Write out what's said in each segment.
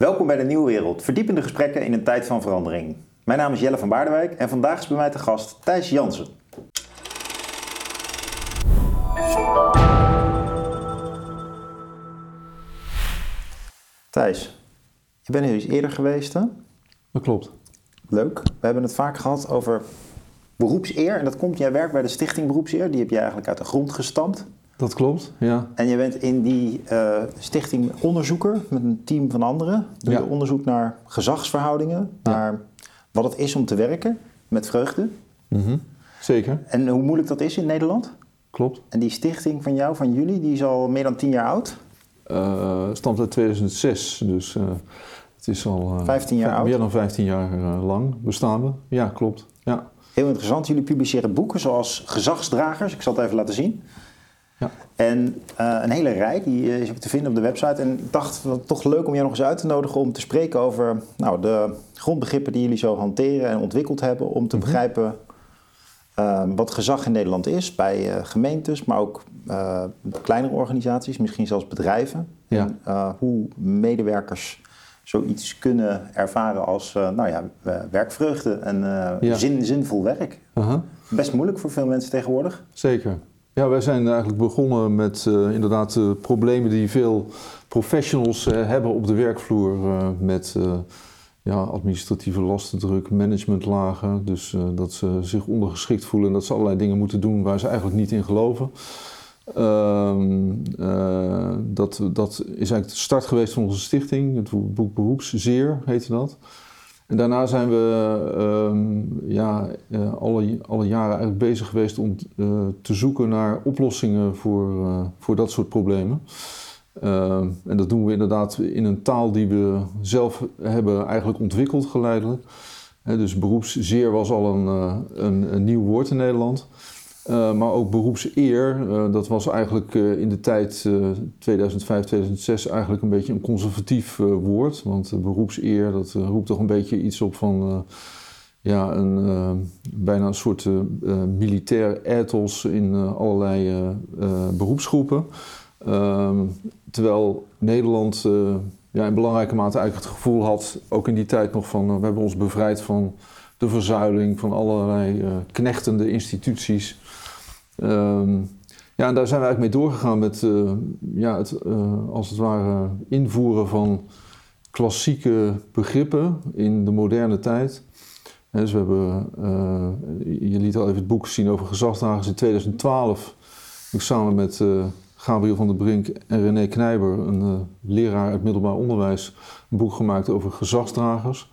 Welkom bij de Nieuwe Wereld, verdiepende gesprekken in een tijd van verandering. Mijn naam is Jelle van Baardewijk en vandaag is bij mij te gast Thijs Jansen. Thijs, je bent hier eens eerder geweest hè? Dat klopt. Leuk. We hebben het vaak gehad over beroepseer. En dat komt, jij werkt bij de Stichting Beroepseer. Die heb je eigenlijk uit de grond gestampt. Dat klopt, ja. En je bent in die uh, stichting onderzoeker met een team van anderen. Doe je onderzoek naar gezagsverhoudingen, naar wat het is om te werken met vreugde. Mhm. Zeker, En hoe moeilijk dat is in Nederland. klopt. En die stichting van jou, van jullie, die is al meer dan tien jaar oud. Eh stamt uit 2006, dus eh, het is al... eh, 15 jaar oud. Meer dan 15 jaar eh, lang bestaande. Ja, klopt. Ja. Heel interessant. Jullie publiceren boeken zoals Gezagsdragers. Ik zal het even laten zien. Ja. En eh, een hele rij, die is ook te vinden op de website. En ik dacht, wat toch leuk om jou nog eens uit te nodigen om te spreken over nou, de grondbegrippen die jullie zo hanteren en ontwikkeld hebben. Om te Mhm. begrijpen eh, wat gezag in Nederland is bij eh, gemeentes, maar ook eh, kleinere organisaties, misschien zelfs bedrijven. Ja. En eh, hoe medewerkers zoiets kunnen ervaren als eh, nou ja, eh, werkvreugde en eh, Ja. zin, zinvol werk. Best moeilijk voor veel mensen tegenwoordig. Zeker. Ja, wij zijn eigenlijk begonnen met eh, inderdaad de problemen die veel professionals eh, hebben op de werkvloer eh, met eh, ja, administratieve lastendruk, managementlagen. Dus eh, dat ze zich ondergeschikt voelen en dat ze allerlei dingen moeten doen waar ze eigenlijk niet in geloven. Ehm, eh, dat, dat is eigenlijk de start geweest van onze stichting, het boek Beroepszeer heette dat. En daarna zijn we ehm, ja, eh, alle, alle jaren eigenlijk bezig geweest om eh, te zoeken naar oplossingen voor, eh, voor dat soort problemen. Ehm, en dat doen we inderdaad in een taal die we zelf hebben eigenlijk ontwikkeld geleidelijk. Dus beroepszeer was al een, een nieuw woord in Nederland. Eh, maar ook beroepseer, eh, dat was eigenlijk eh, in de tijd eh 2005, 2006 eigenlijk een beetje een conservatief woord. Want beroepseer, dat roept toch een beetje iets op van ja, een, bijna een soort militair ethos in allerlei beroepsgroepen. Ehm, terwijl Nederland ja, in belangrijke mate eigenlijk het gevoel had, ook in die tijd nog van, we hebben ons bevrijd van de verzuiling van allerlei knechtende instituties. Ehm, ja, en daar zijn we eigenlijk mee doorgegaan met eh, ja, het, eh, als het ware invoeren van klassieke begrippen in de moderne tijd. Dus we hebben, eh, je liet al even het boek zien over gezagsdragers in 2012. heb Ik samen met Gabriel van der Brink en René Knijber, een leraar uit middelbaar onderwijs, een boek gemaakt over gezagsdragers.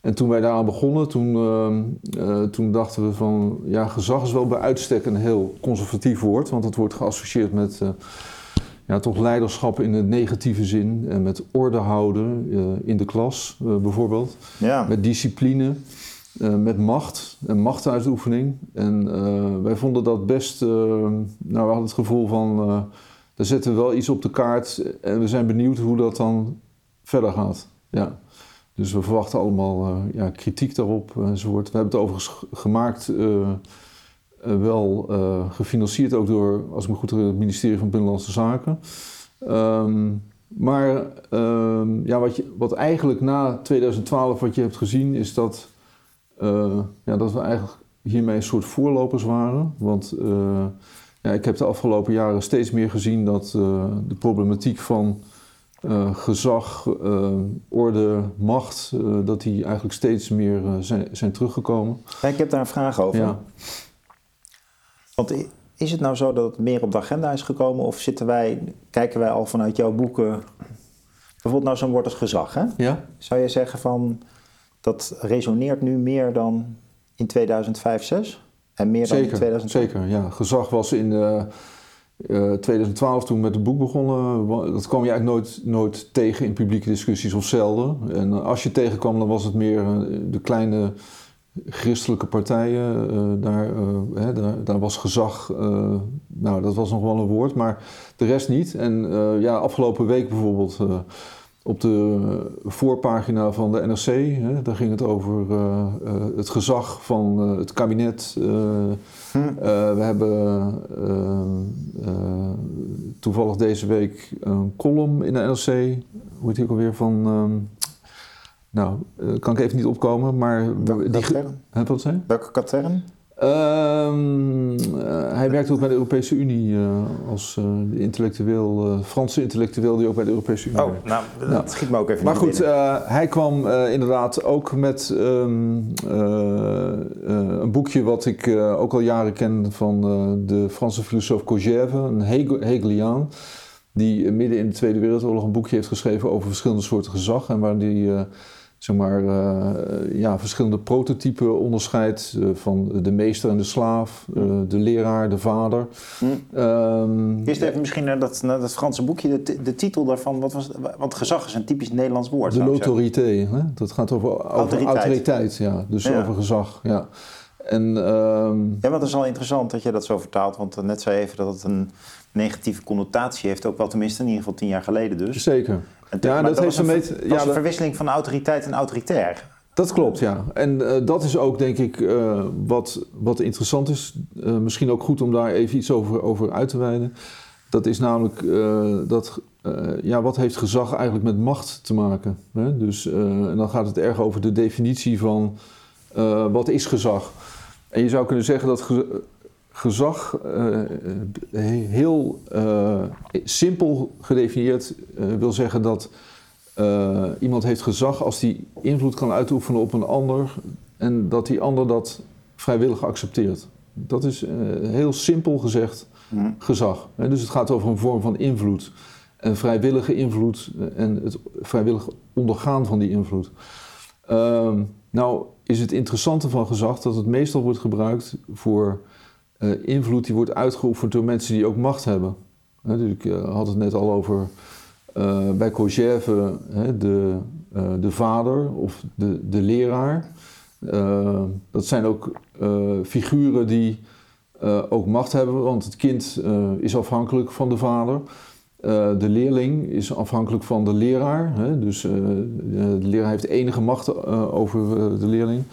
En toen wij daaraan begonnen, toen, ehm, eh, toen dachten we van, ja, gezag is wel bij uitstek een heel conservatief woord, want het wordt geassocieerd met eh, ja, toch leiderschap in de negatieve zin en met orde houden eh, in de klas bijvoorbeeld, Ja, met discipline, met macht en machtuitoefening. En wij vonden dat best, nou, we hadden het gevoel van, daar zetten we wel iets op de kaart en we zijn benieuwd hoe dat dan verder gaat. Ja. Dus we verwachten allemaal eh, ja, kritiek daarop enzovoort. We hebben het overigens gemaakt, eh, eh, wel gefinancierd ook door, als ik me goed herinner, het ministerie van Binnenlandse Zaken. Ehm, maar ehm, ja, wat, je, wat eigenlijk na 2012 wat je hebt gezien is dat, ja, dat we eigenlijk hiermee een soort voorlopers waren. Want ja, ik heb de afgelopen jaren steeds meer gezien dat de problematiek van eh, gezag, eh, orde, macht, eh, dat die eigenlijk steeds meer zijn, zijn teruggekomen. Ik heb daar een vraag over. Ja. Want is het nou zo dat het meer op de agenda is gekomen? Of zitten wij, kijken wij al vanuit jouw boeken... Bijvoorbeeld nou zo'n woord als gezag, hè? Ja? Zou je zeggen van... Dat resoneert nu meer dan in 2005, 6? En meer dan in Zeker, 2005? zeker. Ja. Gezag was in eh, eh, 2012 toen we met het boek begonnen. Dat kwam je eigenlijk nooit, nooit tegen in publieke discussies of zelden. En eh, als je tegenkwam, dan was het meer eh, de kleine christelijke partijen. eh, daar, eh, hè, daar, daar was gezag, eh, nou dat was nog wel een woord, maar de rest niet. En eh, ja, afgelopen week bijvoorbeeld... op de voorpagina van de NRC, hè, daar ging het over eh, eh, het gezag van eh, het kabinet. Hm. we hebben toevallig deze week een column in de NRC, hoe heet die ook alweer, van ehm, nou, kan ik even niet opkomen, maar... Welke die, katern? Welke katern? Ehm, uh, hij werkt ook bij de Europese Unie uh, als uh, intellectueel, Franse intellectueel die ook bij de Europese Unie Oh, nou, dat nou. schiet me ook even Maar goed, hij kwam inderdaad ook met um, een boekje wat ik ook al jaren ken van de Franse filosoof Kojève, een Hegel Hegeliaan, die midden in de Tweede Wereldoorlog een boekje heeft geschreven over verschillende soorten gezag en waar die zeg maar, uh, ja, verschillende prototypen onderscheidt. Uh, van de meester en de slaaf, uh, de leraar, de vader. Hm. Um, Eerst even misschien naar dat, naar dat Franse boekje, de, de titel daarvan. Wat was, want gezag is een typisch Nederlands woord. De l'autorité, dat gaat over, over autoriteit. autoriteit. ja. Dus ja. over gezag, ja. En, um, ja, maar het is al interessant dat je dat zo vertaalt. Want net zei even dat het een negatieve connotatie heeft. Ook wel tenminste in ieder geval tien jaar geleden dus. Zeker. Ja, dat, heeft een, ja, een verwisseling van autoriteit en autoritair. Dat klopt, ja. En uh, dat is ook, denk ik, uh, wat, wat interessant is. Uh, misschien ook goed om daar even iets over, over uit te wijden. Dat is namelijk dat, ja, wat heeft gezag eigenlijk met macht te maken? Hè? Dus, en dan gaat het erg over de definitie van wat is gezag. En je zou kunnen zeggen dat gezag uh, heel uh, simpel gedefinieerd uh, wil zeggen dat iemand heeft gezag als die invloed kan uitoefenen op een ander en dat die ander dat vrijwillig accepteert. Dat is heel simpel gezegd mm. gezag. Dus het gaat over een vorm van invloed. En vrijwillige invloed en het vrijwillig ondergaan van die invloed. Ehm, nou is het interessante van gezag dat het meestal wordt gebruikt voor uh, invloed die wordt uitgeoefend door mensen die ook macht hebben. dus ik uh, had het net al over uh, bij Kojève de, de vader of de, de leraar. dat zijn ook figuren die ook macht hebben, want het kind is afhankelijk van de vader. de leerling is afhankelijk van de leraar, dus de leraar heeft enige macht over de leerling.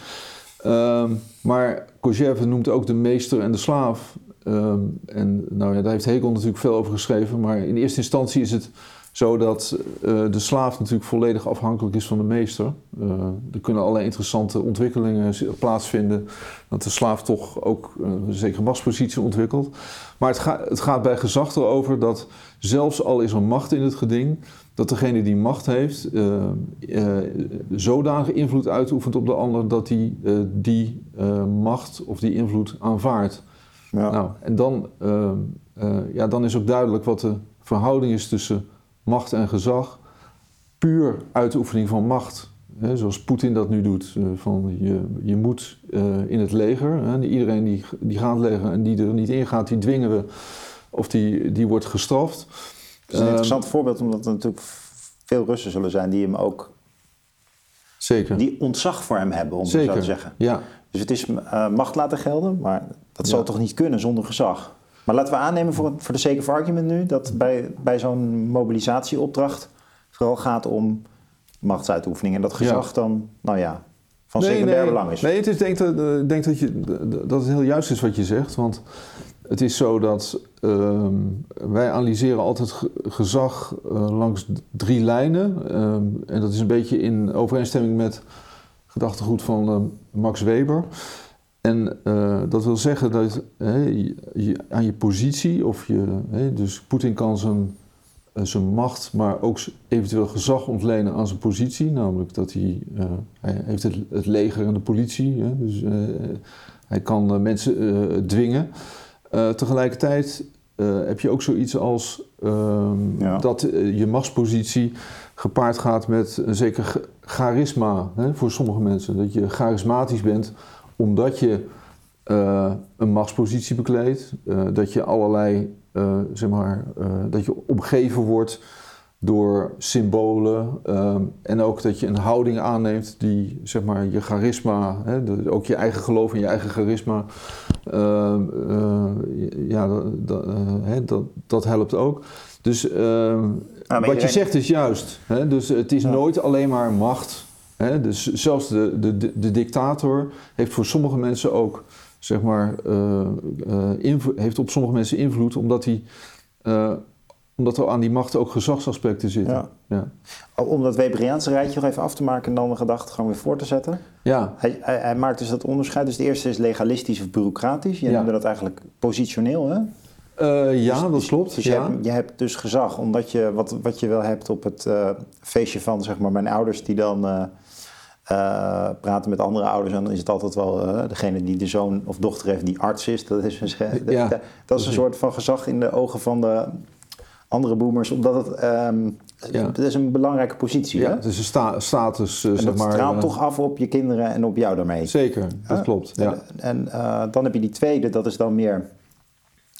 Ehm, maar Kojève noemt ook de meester en de slaaf. Ehm, en nou ja, daar heeft Hegel natuurlijk veel over geschreven. Maar in eerste instantie is het zo dat uh, de slaaf natuurlijk volledig afhankelijk is van de meester. Uh, er kunnen allerlei interessante ontwikkelingen plaatsvinden. Dat de slaaf toch ook uh, een zekere machtspositie ontwikkelt. Maar het, het gaat bij gezag erover dat zelfs al is er macht in het geding dat degene die macht heeft uh, uh, zodanig invloed uitoefent op de ander dat hij uh, die macht of die invloed aanvaardt. Ja. Nou, en dan, ja, dan is ook duidelijk wat de verhouding is tussen macht en gezag. Puur uitoefening van macht. Hè, zoals Poetin dat nu doet. van je, je moet in het leger. Hè, iedereen die, die gaat leger en die er niet in gaat, die dwingen we. Of die, die wordt gestraft. Het is een interessant um, voorbeeld, omdat er natuurlijk veel Russen zullen zijn die hem ook. Zeker. Die ontzag voor hem hebben, om Zeker. zo te zeggen. Ja. Dus het is uh, macht laten gelden, maar dat ja. zal toch niet kunnen zonder gezag. Maar laten we aannemen voor, voor de sake of argument nu dat bij, bij zo'n mobilisatieopdracht vooral gaat om machtsuitoefening en dat gezag ja. dan, nou ja, van nee, secundair nee. belang is. Nee, het is, denk, dat, denk dat, je, dat het heel juist is wat je zegt. Want het is zo dat uh, wij analyseren altijd gezag uh, langs drie lijnen. Uh, en dat is een beetje in overeenstemming met gedachtegoed van uh, Max Weber. En uh, dat wil zeggen dat je, aan je positie, of je, dus Poetin kan zijn, zijn macht, maar ook eventueel gezag ontlenen aan zijn positie. Namelijk dat hij, hij heeft het, leger en de politie, dus hij kan mensen dwingen. Uh, tegelijkertijd uh, heb je ook zoiets als ja. dat uh, je machtspositie gepaard gaat met een zeker charisma hè, voor sommige mensen. Dat je charismatisch bent omdat je een machtspositie bekleedt, dat je allerlei, zeg maar, dat je omgeven wordt door symbolen um, en ook dat je een houding aanneemt die zeg maar je charisma, hè, de, ook je eigen geloof en je eigen charisma, uh, uh, ja, dat, uh, dat, dat helpt ook. Dus ehm, nou, wat je zegt is juist. Hè, dus het is ja. nooit alleen maar macht. Hè, dus zelfs de, de, de, de, dictator heeft voor sommige mensen ook, zeg maar, heeft op sommige mensen invloed omdat hij Omdat er aan die macht ook gezagsaspecten zitten. Ja. Ja. Om dat Weberiaanse rijtje nog even af te maken en dan de gedachte gewoon weer voor te zetten. Ja. Hij, hij, hij maakt dus dat onderscheid. Dus de eerste is legalistisch of bureaucratisch. Je Ja. noemde dat eigenlijk positioneel, hè? Eh, ja, Dus- dat klopt. Dus je, ja. hebt, je hebt dus gezag, omdat je wat, wat je wel hebt op het eh, feestje van zeg maar, mijn ouders, die dan eh, eh, praten met andere ouders. En dan is het altijd wel eh, degene die de zoon of dochter heeft die arts is. Dat is, een- Ja, dat, dat is een soort van gezag in de ogen van de andere boomers, omdat het, ehm, Ja. het is een belangrijke positie. Ja, hè? het is een sta- status, eh, En zeg dat maar. straalt eh, toch af op je kinderen en op jou daarmee. Zeker, dat klopt. Ja. En, en eh, dan heb je die tweede, dat is dan meer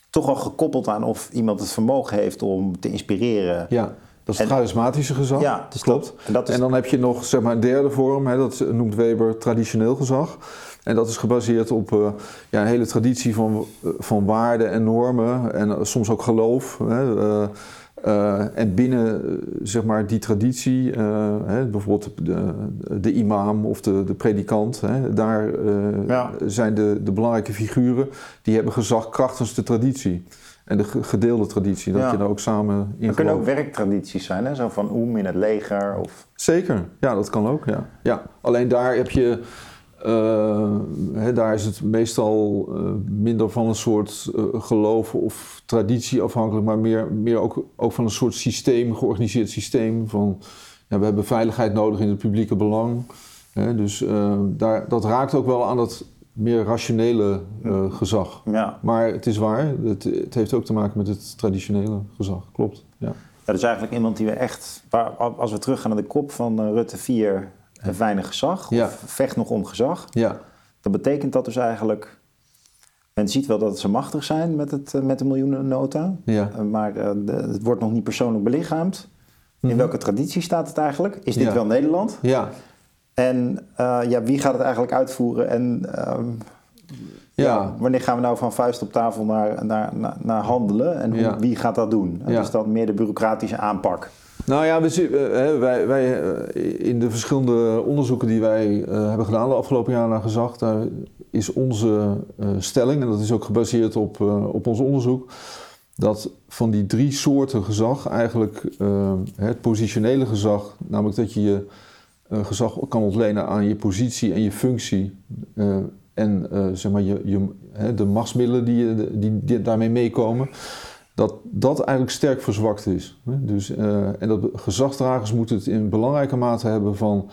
toch al gekoppeld aan of iemand het vermogen heeft om te inspireren. ja, dat is het En- charismatische gezag. Ja, dus klopt. dat- en dat is- en dan heb je nog zeg maar, een derde vorm, hè, dat noemt Weber traditioneel gezag. En dat is gebaseerd op eh, ja, een hele traditie van, eh, van waarden en normen en eh, soms ook geloof. Hè, en binnen zeg maar, die traditie, hè, bijvoorbeeld de, de imam of de, de predikant, hè, daar Ja. zijn de, de belangrijke figuren die hebben gezag krachtens de traditie. En de ge- gedeelde traditie, dat Ja. je daar ook samen in Er kunnen ook werktradities zijn, hè? zo van oem in het leger. Of... Zeker, ja, dat kan ook. Ja. Ja. Alleen daar heb je, eh, daar is het meestal eh, minder van een soort eh, geloof of traditie afhankelijk, maar meer, meer ook, ook van een soort systeem, georganiseerd systeem. Van ja, we hebben veiligheid nodig in het publieke belang. Dus daar, dat raakt ook wel aan dat meer rationele gezag. Ja. Maar het is waar, het, het heeft ook te maken met het traditionele gezag, klopt. Ja. is eigenlijk iemand die we echt, waar, als we teruggaan naar de kop van Rutte 4, eh, weinig gezag, Ja. of vecht nog om gezag. ja, Dan betekent dat dus eigenlijk, men ziet wel dat ze machtig zijn met, het, eh, met de miljoenennota, ja. eh, maar eh, de- het wordt nog niet persoonlijk belichaamd. In Mhm. welke traditie staat het eigenlijk? Is dit Ja. wel Nederland? ja. En ja, wie gaat het eigenlijk uitvoeren? En ehm, ja. Ja. wanneer gaan we nou van vuist op tafel naar, naar, naar, naar handelen? En hoe, wie gaat dat doen? Ja. is dan meer de bureaucratische aanpak. Nou ja, we, eh, hè, wij, wij eh, in de verschillende onderzoeken die wij eh, hebben gedaan de afgelopen jaren naar gezag, is onze eh, stelling, en dat is ook gebaseerd op, eh, op ons onderzoek, dat van die drie soorten gezag eigenlijk eh, het positionele gezag, namelijk dat je je eh, gezag kan ontlenen aan je positie en je functie eh, en eh, zeg maar je, je, de machtsmiddelen die, die, die daarmee meekomen, dat dat eigenlijk sterk verzwakt is. Dus, eh, en dat gezagsdragers moeten het in belangrijke mate hebben van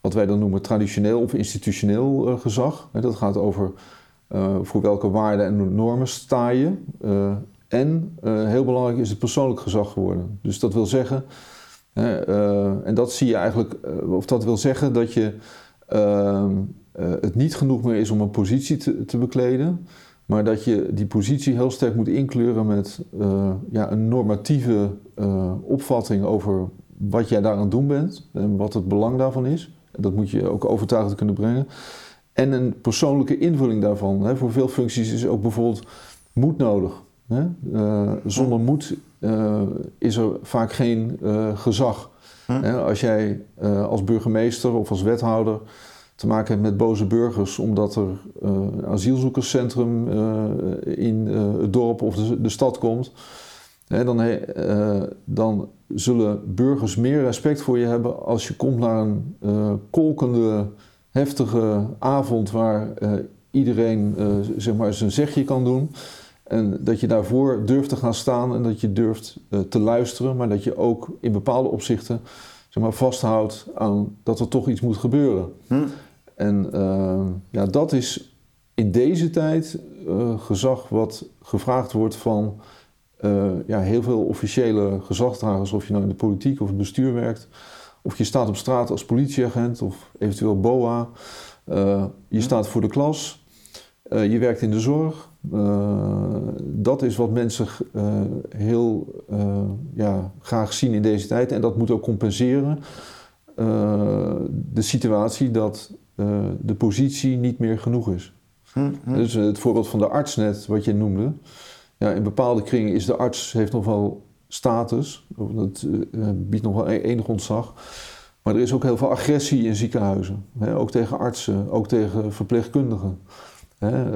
wat wij dan noemen traditioneel of institutioneel eh, gezag. Dat gaat over eh, voor welke waarden en normen sta je. En heel belangrijk is het persoonlijk gezag geworden. Dus dat wil zeggen, en dat zie je eigenlijk, of dat wil zeggen dat je ehm, eh, het niet genoeg meer is om een positie te bekleden. Maar dat je die positie heel sterk moet inkleuren met eh, ja, een normatieve eh, opvatting over wat jij daar aan het doen bent en wat het belang daarvan is. Dat moet je ook overtuigend kunnen brengen. En een persoonlijke invulling daarvan. Hè. Voor veel functies is ook bijvoorbeeld moed nodig. Hè. Eh, zonder moed is er vaak geen gezag. Hm. Hè, als jij als burgemeester of als wethouder te maken hebt met boze burgers omdat er eh, een asielzoekerscentrum eh, in eh, het dorp of de, stad komt, hè, dan, eh, dan zullen burgers meer respect voor je hebben als je komt naar een eh, kolkende, heftige avond waar eh, iedereen eh, zeg maar zijn zegje kan doen. En dat je daarvoor durft te gaan staan en dat je durft eh, te luisteren, maar dat je ook in bepaalde opzichten zeg maar, vasthoudt aan dat er toch iets moet gebeuren. Hm? En eh, ja, dat is in deze tijd eh, gezag wat gevraagd wordt van eh, ja, heel veel officiële gezagsdragers, of je nou in de politiek of het bestuur werkt, of je staat op straat als politieagent of eventueel BOA, Eh, je staat voor de klas, je werkt in de zorg. Dat is wat mensen heel ja, graag zien in deze tijd en dat moet ook compenseren de situatie dat eh, de positie niet meer genoeg is. Hm? Hm? Dus eh, het voorbeeld van de arts net, wat je noemde. Ja, in bepaalde kringen is de arts heeft nog wel status, of dat eh, biedt nog wel e- enig ontzag. Maar er is ook heel veel agressie in ziekenhuizen. Hè? Ook tegen artsen, ook tegen verpleegkundigen. Hè?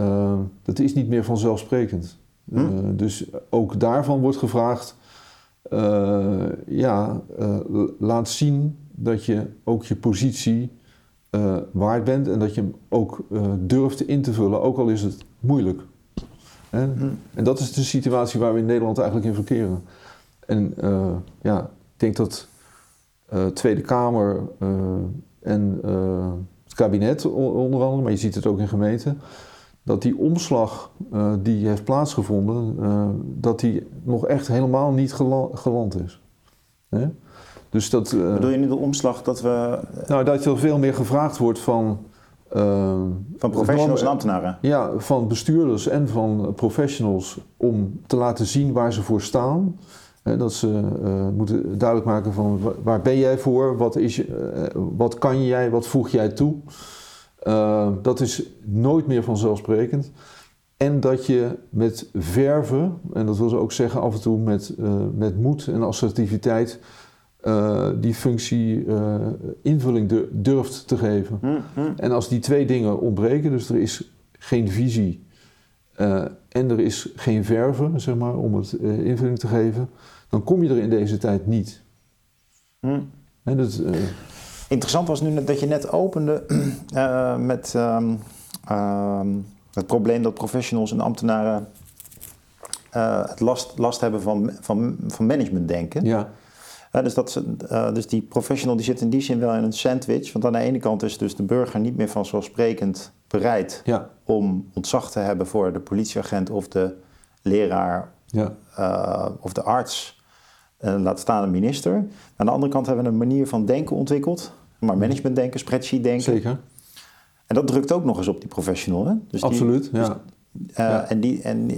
dat is niet meer vanzelfsprekend. Hm. Dus ook daarvan wordt gevraagd ja, laat zien dat je ook je positie waard bent en dat je hem ook durft in te vullen, ook al is het moeilijk. Hè? Hm. En dat is de situatie waar we in Nederland eigenlijk in verkeren. En ja, ik denk dat Tweede Kamer en het kabinet onder andere, maar je ziet het ook in gemeenten, dat die omslag die heeft plaatsgevonden, dat die nog echt helemaal niet geland is. Hè? Dus dat, uh, Bedoel je nu de omslag dat we... Nou, dat er veel meer gevraagd wordt van... van professionals en ambtenaren? Ja, van bestuurders en van professionals om te laten zien waar ze voor staan. Hè, dat ze moeten duidelijk maken van waar ben jij voor, wat, is, wat kan jij, wat voeg jij toe... Uh, dat is nooit meer vanzelfsprekend. En dat je met verven, en dat wil ze ook zeggen af en toe met, uh, met moed en assertiviteit, uh, die functie invulling durft te geven. Hm, hm. En als die twee dingen ontbreken, dus er is geen visie en er is geen verven, zeg maar, om het invulling te geven, dan kom je er in deze tijd niet. Hm. En dat, Interessant was nu dat je net opende uh, met um, um, het probleem dat professionals en ambtenaren uh, het last, last hebben van, van, van managementdenken. Ja. Uh, dus, dat, dus die professional die zit in die zin wel in een sandwich. Want aan de ene kant is dus de burger niet meer vanzelfsprekend bereid ja. om ontzag te hebben voor de politieagent of de leraar ja. of de arts. laat staan een minister. Aan de andere kant hebben we een manier van denken ontwikkeld maar management denken, spreadsheet denken. Zeker. En dat drukt ook nog eens op die professional. Hè? Dus Absoluut, ja. Dus, uh, En, die, en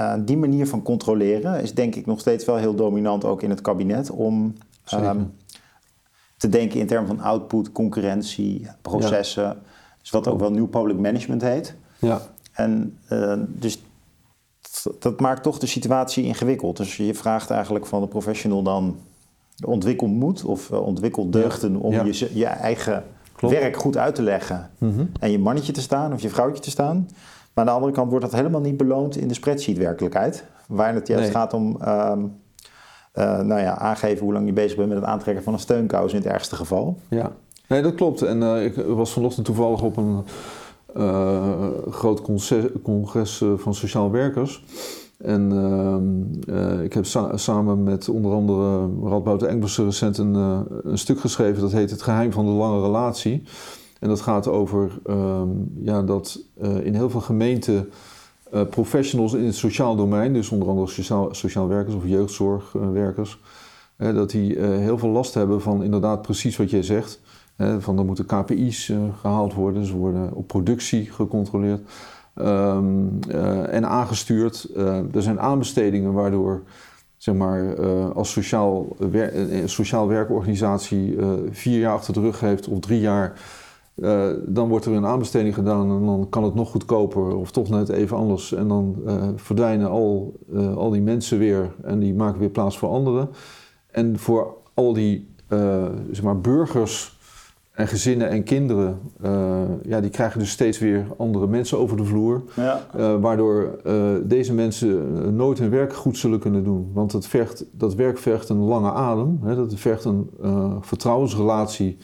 uh, die manier van controleren is denk ik nog steeds wel heel dominant ook in het kabinet om um, te denken in termen van output, concurrentie, processen. Ja. Dus wat ook wel nieuw public management heet. Ja. En uh, dus dat maakt toch de situatie ingewikkeld. Dus je vraagt eigenlijk van de professional dan ontwikkel moed of uh, ontwikkel deugden om Je, je eigen werk goed uit te leggen. Mhm. En je mannetje te staan of je vrouwtje te staan. Maar aan de andere kant wordt dat helemaal niet beloond in de spreadsheet werkelijkheid. Waar het juist gaat om uh, nou ja, aangeven hoe lang je bezig bent met het aantrekken van een steunkous in het ergste geval. Ja, nee, dat klopt. En uh, ik was vanochtend toevallig op een groot congres van sociaal werkers. En uh, ik heb samen met onder andere Radboud Engels recent een, uh, een, stuk geschreven dat heet Het geheim van de lange relatie. En dat gaat over uh, ja, dat eh, in heel veel gemeenten professionals in het sociaal domein, dus onder andere sociaal, sociaal werkers of jeugdzorgwerkers, dat die heel veel last hebben van inderdaad precies wat jij zegt. van er moeten KPI's gehaald worden, ze worden op productie gecontroleerd. Uh, en aangestuurd. Er zijn aanbestedingen waardoor zeg maar, als sociaal, sociaal werkorganisatie vier jaar achter de rug heeft of drie jaar, dan wordt er een aanbesteding gedaan en dan kan het nog goedkoper of toch net even anders. En dan verdwijnen al, al die mensen weer en die maken weer plaats voor anderen. En voor al die zeg maar, burgers en gezinnen en kinderen, ja, die krijgen dus steeds weer andere mensen over de vloer. Ja. Waardoor deze mensen nooit hun werk goed zullen kunnen doen. Want het vergt, dat werk vergt een lange adem. Hè, dat vergt een vertrouwensrelatie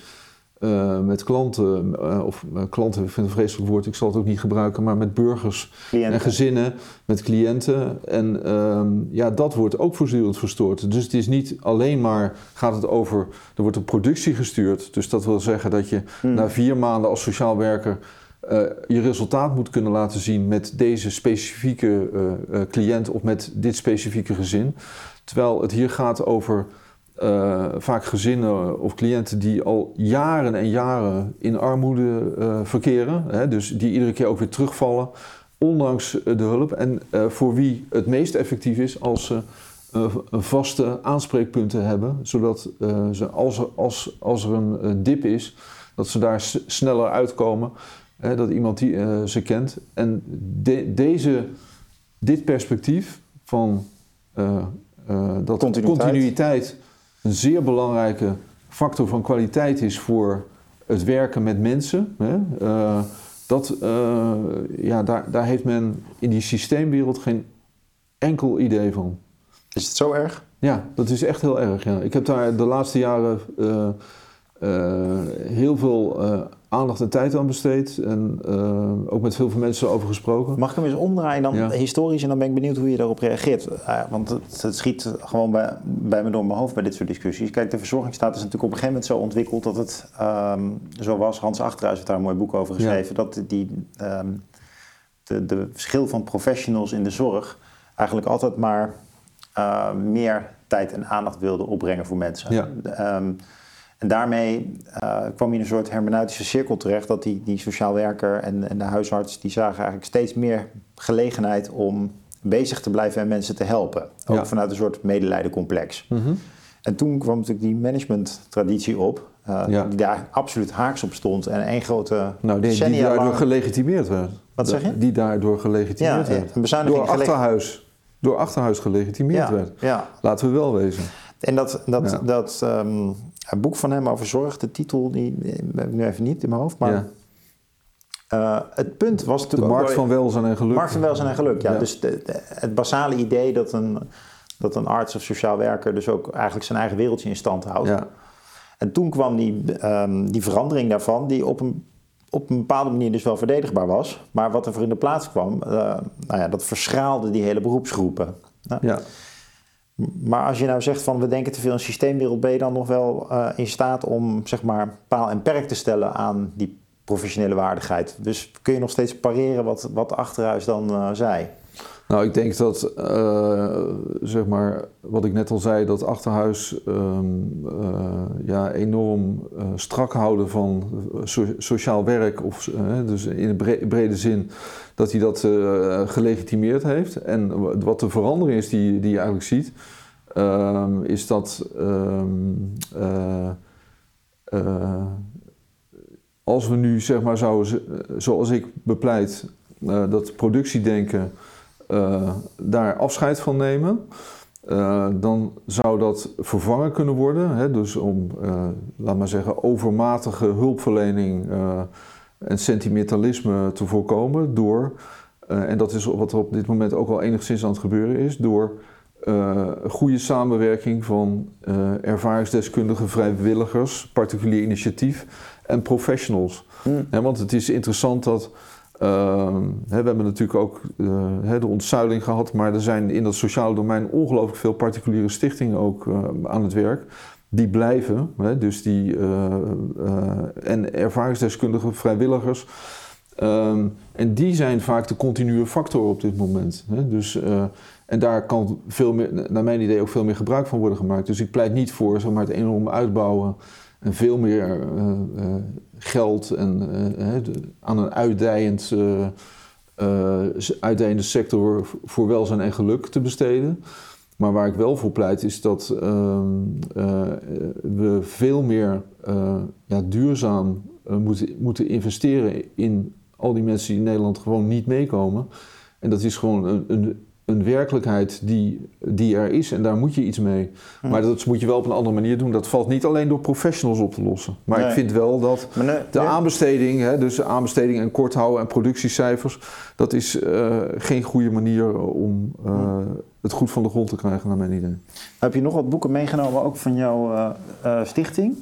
uh, met klanten, uh, of uh, klanten, ik vind het een vreselijk woord, ik zal het ook niet gebruiken, maar met burgers cliënten. en gezinnen, met cliënten. En ehm, ja, dat wordt ook voortdurend verstoord. Dus het is niet alleen maar, gaat het over, er wordt een productie gestuurd. Dus dat wil zeggen dat je hmm. na vier maanden als sociaal werker je resultaat moet kunnen laten zien met deze specifieke cliënt of met dit specifieke gezin. Terwijl het hier gaat over uh, vaak gezinnen of cliënten die al jaren en jaren in armoede uh, verkeren. Hè, dus die iedere keer ook weer terugvallen, ondanks de hulp. En voor wie het meest effectief is als ze vaste aanspreekpunten hebben. Zodat ze als er, als, als er een dip is, dat ze daar sneller uitkomen. Hè, dat iemand die ze kent. En de, deze, dit perspectief van dat continuïteit een zeer belangrijke factor van kwaliteit is voor het werken met mensen. Hè? Uh, dat, uh, ja, daar, daar heeft men in die systeemwereld geen enkel idee van. Is het zo erg? Ja, dat is echt heel erg. Ja. Ik heb daar de laatste jaren uh, uh, heel veel aandacht en tijd aan besteed. En ook met veel mensen over gesproken. Mag ik hem eens omdraaien dan ja. historisch en dan ben ik benieuwd hoe je daarop reageert. want het, het, schiet gewoon bij, bij me door mijn hoofd bij dit soort discussies. Kijk, de verzorgingsstaat is natuurlijk op een gegeven moment zo ontwikkeld dat het um, zo was. Hans Achterhuis heeft daar een mooi boek over geschreven. Dat die, um, de, de verschil van professionals in de zorg eigenlijk altijd maar uh, meer tijd en aandacht wilde opbrengen voor mensen. Ja. Um, en daarmee uh, kwam je in een soort hermeneutische cirkel terecht dat die, die sociaal werker en, en de huisarts die zagen eigenlijk steeds meer gelegenheid om bezig te blijven en mensen te helpen. Ook ja. vanuit een soort medelijdencomplex. Mm -hmm. En toen kwam natuurlijk die managementtraditie op, uh, ja. die daar absoluut haaks op stond en één grote nou, die, die daardoor lang... gelegitimeerd werd. Wat zeg je? Die daardoor gelegitimeerd ja, werd. Door achterhuis door Achterhuis gelegitimeerd werd. Ja. Laten we wel wezen. En dat, dat, dat um, boek van hem over zorg, de titel, die heb ik nu even niet in mijn hoofd, maar... Ja. Uh, het punt was natuurlijk. De markt van welzijn en geluk. Markt van welzijn en geluk, ja. Dus de, de, het basale idee dat een, dat een arts of sociaal werker dus ook eigenlijk zijn eigen wereldje in stand houdt. Ja. En toen kwam die, um, die verandering daarvan, die op een op een bepaalde manier dus wel verdedigbaar was. Maar wat er voor in de plaats kwam, uh, nou ja, dat verschraalde die hele beroepsgroepen. Nou, ja. Maar als je nou zegt van we denken te veel in systeemwereld, ben je dan nog wel uh, in staat om zeg maar paal en perk te stellen aan die professionele waardigheid? Dus kun je nog steeds pareren wat, wat Achterhuis dan uh, zei? Nou, ik denk dat, uh, zeg maar, wat ik net al zei, dat Achterhuis um, uh, ja, enorm uh, strak houden van so sociaal werk, of, dus in bre brede zin, dat hij dat gelegitimeerd heeft. En wat de verandering is die, die je eigenlijk ziet, um, is dat um, als we nu, zeg maar, zouden, zoals ik bepleit, dat productiedenken daar afscheid van nemen. Uh, dan zou dat vervangen kunnen worden. Hè? Dus om, uh, laat maar zeggen, overmatige hulpverlening en sentimentalisme te voorkomen door, en dat is wat er op dit moment ook al enigszins aan het gebeuren is, door goede samenwerking van ervaringsdeskundige vrijwilligers, particulier initiatief en professionals. Mm. want het is interessant dat uh, we hebben natuurlijk ook uh, de ontzuiling gehad, maar er zijn in dat sociale domein ongelooflijk veel particuliere stichtingen ook uh, aan het werk. Die blijven, dus die, eh, en ervaringsdeskundige vrijwilligers. Um, en die zijn vaak de continue factor op dit moment. Hè. Dus, en daar kan veel meer, naar mijn idee ook veel meer gebruik van worden gemaakt. Dus ik pleit niet voor zeg maar, het enorm uitbouwen en veel meer geld en, de, aan een uitdijend, uh, uitdijende sector voor welzijn en geluk te besteden. Maar waar ik wel voor pleit is dat ehm, we veel meer ja, duurzaam moeten, moeten investeren in al die mensen die in Nederland gewoon niet meekomen. En dat is gewoon een, een een werkelijkheid die, die er is en daar moet je iets mee. Hm. Maar dat moet je wel op een andere manier doen. Dat valt niet alleen door professionals op te lossen. Maar ik vind wel dat de aanbesteding, hè, dus aanbesteding en kort houden en productiecijfers, dat is uh, geen goede manier om uh, het goed van de grond te krijgen, naar mijn idee. Heb je nog wat boeken meegenomen, ook van jouw uh, stichting?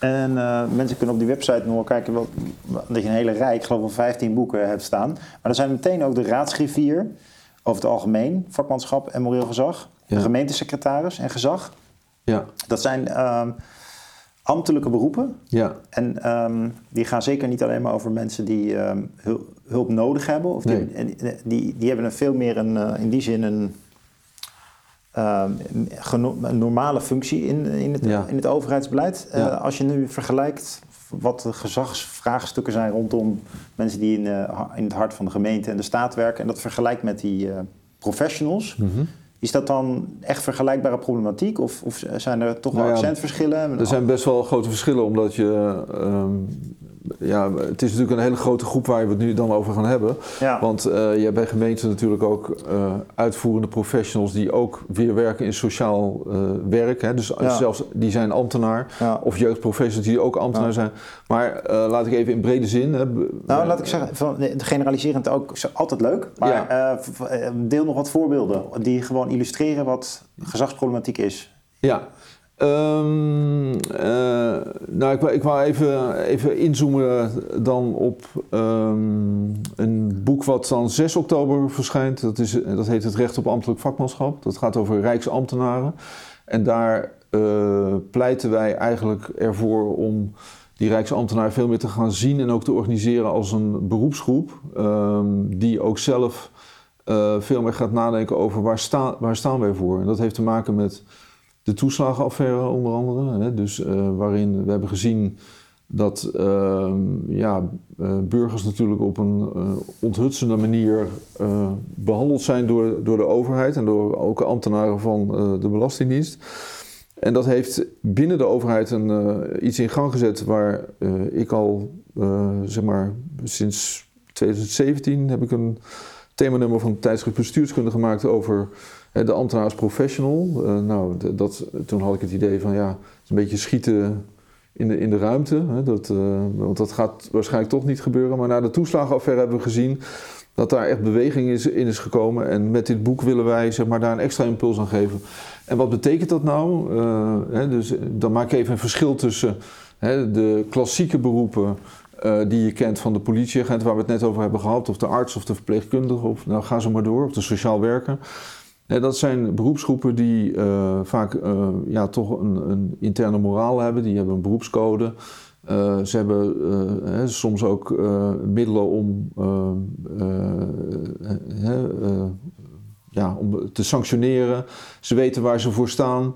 En mensen kunnen op die website nog kijken wat, dat je een hele rij, ik geloof wel 15 boeken hebt staan. Maar er zijn meteen ook de raadsgriffier over het algemeen, vakmanschap en moreel gezag. De gemeentesecretaris en gezag. Ja. Dat zijn um, ambtelijke beroepen. Ja. En um, die gaan zeker niet alleen maar over mensen die um, hulp nodig hebben. Of die, nee. die, die, hebben een veel meer een, uh, in die zin een, een normale functie in, in, het, ja. in het overheidsbeleid. Uh, ja. Als je nu vergelijkt wat de gezagsvraagstukken zijn rondom mensen die in, uh, in, het hart van de gemeente en de staat werken. En dat vergelijkt met die uh, professionals. Mm -hmm. Is dat dan echt vergelijkbare problematiek? Of, of zijn er toch wel nou ja, accentverschillen? Er zijn best wel grote verschillen, omdat je. Um, ja, het is natuurlijk een hele grote groep waar we het nu dan over gaan hebben. Ja. Want uh, je hebt bij gemeenten natuurlijk ook uh, uitvoerende professionals die ook weer werken in sociaal uh, werk. Hè? Dus Ja. zelfs die zijn ambtenaar. Ja. Of jeugdprofessionals die ook ambtenaar zijn. Maar laat ik even in brede zin. Hè, Nou, laat ik zeggen, van, generaliserend ook altijd leuk. Maar eh, eh, deel nog wat voorbeelden die gewoon illustreren wat gezagsproblematiek is. Ja. Ehm, eh, nou, ik, ik wou even, even inzoomen dan op ehm, een boek wat dan 6 oktober verschijnt. Dat, is, dat heet Het Recht op Ambtelijk Vakmanschap. Dat gaat over Rijksambtenaren. En daar eh, pleiten wij eigenlijk ervoor om die Rijksambtenaar veel meer te gaan zien en ook te organiseren als een beroepsgroep. ehm, die ook zelf eh, veel meer gaat nadenken over waar, sta, waar staan wij voor. En dat heeft te maken met de toeslagenaffaire onder andere. Hè? Dus eh, waarin we hebben gezien dat ehm, ja, eh, burgers natuurlijk op een eh, onthutsende manier eh, behandeld zijn door, door de overheid en door ook ambtenaren van de Belastingdienst. En dat heeft binnen de overheid een, iets in gang gezet waar ik al, zeg maar, sinds 2017 heb ik een themanummer van het tijdschrift Bestuurskunde gemaakt over de ambtenaar als professional. Eh, nou, dat, toen had ik het idee van ja, een beetje schieten in de, in de ruimte. Hè, dat, eh, want dat gaat waarschijnlijk toch niet gebeuren. Maar na de toeslagenaffaire hebben we gezien dat daar echt beweging is, in is gekomen. En met dit boek willen wij zeg maar, daar een extra impuls aan geven. En wat betekent dat nou? Eh, hè, dus, eh, dan maak ik even een verschil tussen hè, de klassieke beroepen eh, die je kent van de politieagent, waar we het net over hebben gehad, of de arts of de verpleegkundige, of nou ga zo maar door, of de sociaal werker. Hè, dat zijn beroepsgroepen die eh, vaak eh, ja, toch een, een interne moraal hebben, die hebben een beroepscode. Eh, ze hebben hè, soms ook middelen om, ja, om te sanctioneren. Ze weten waar ze voor staan.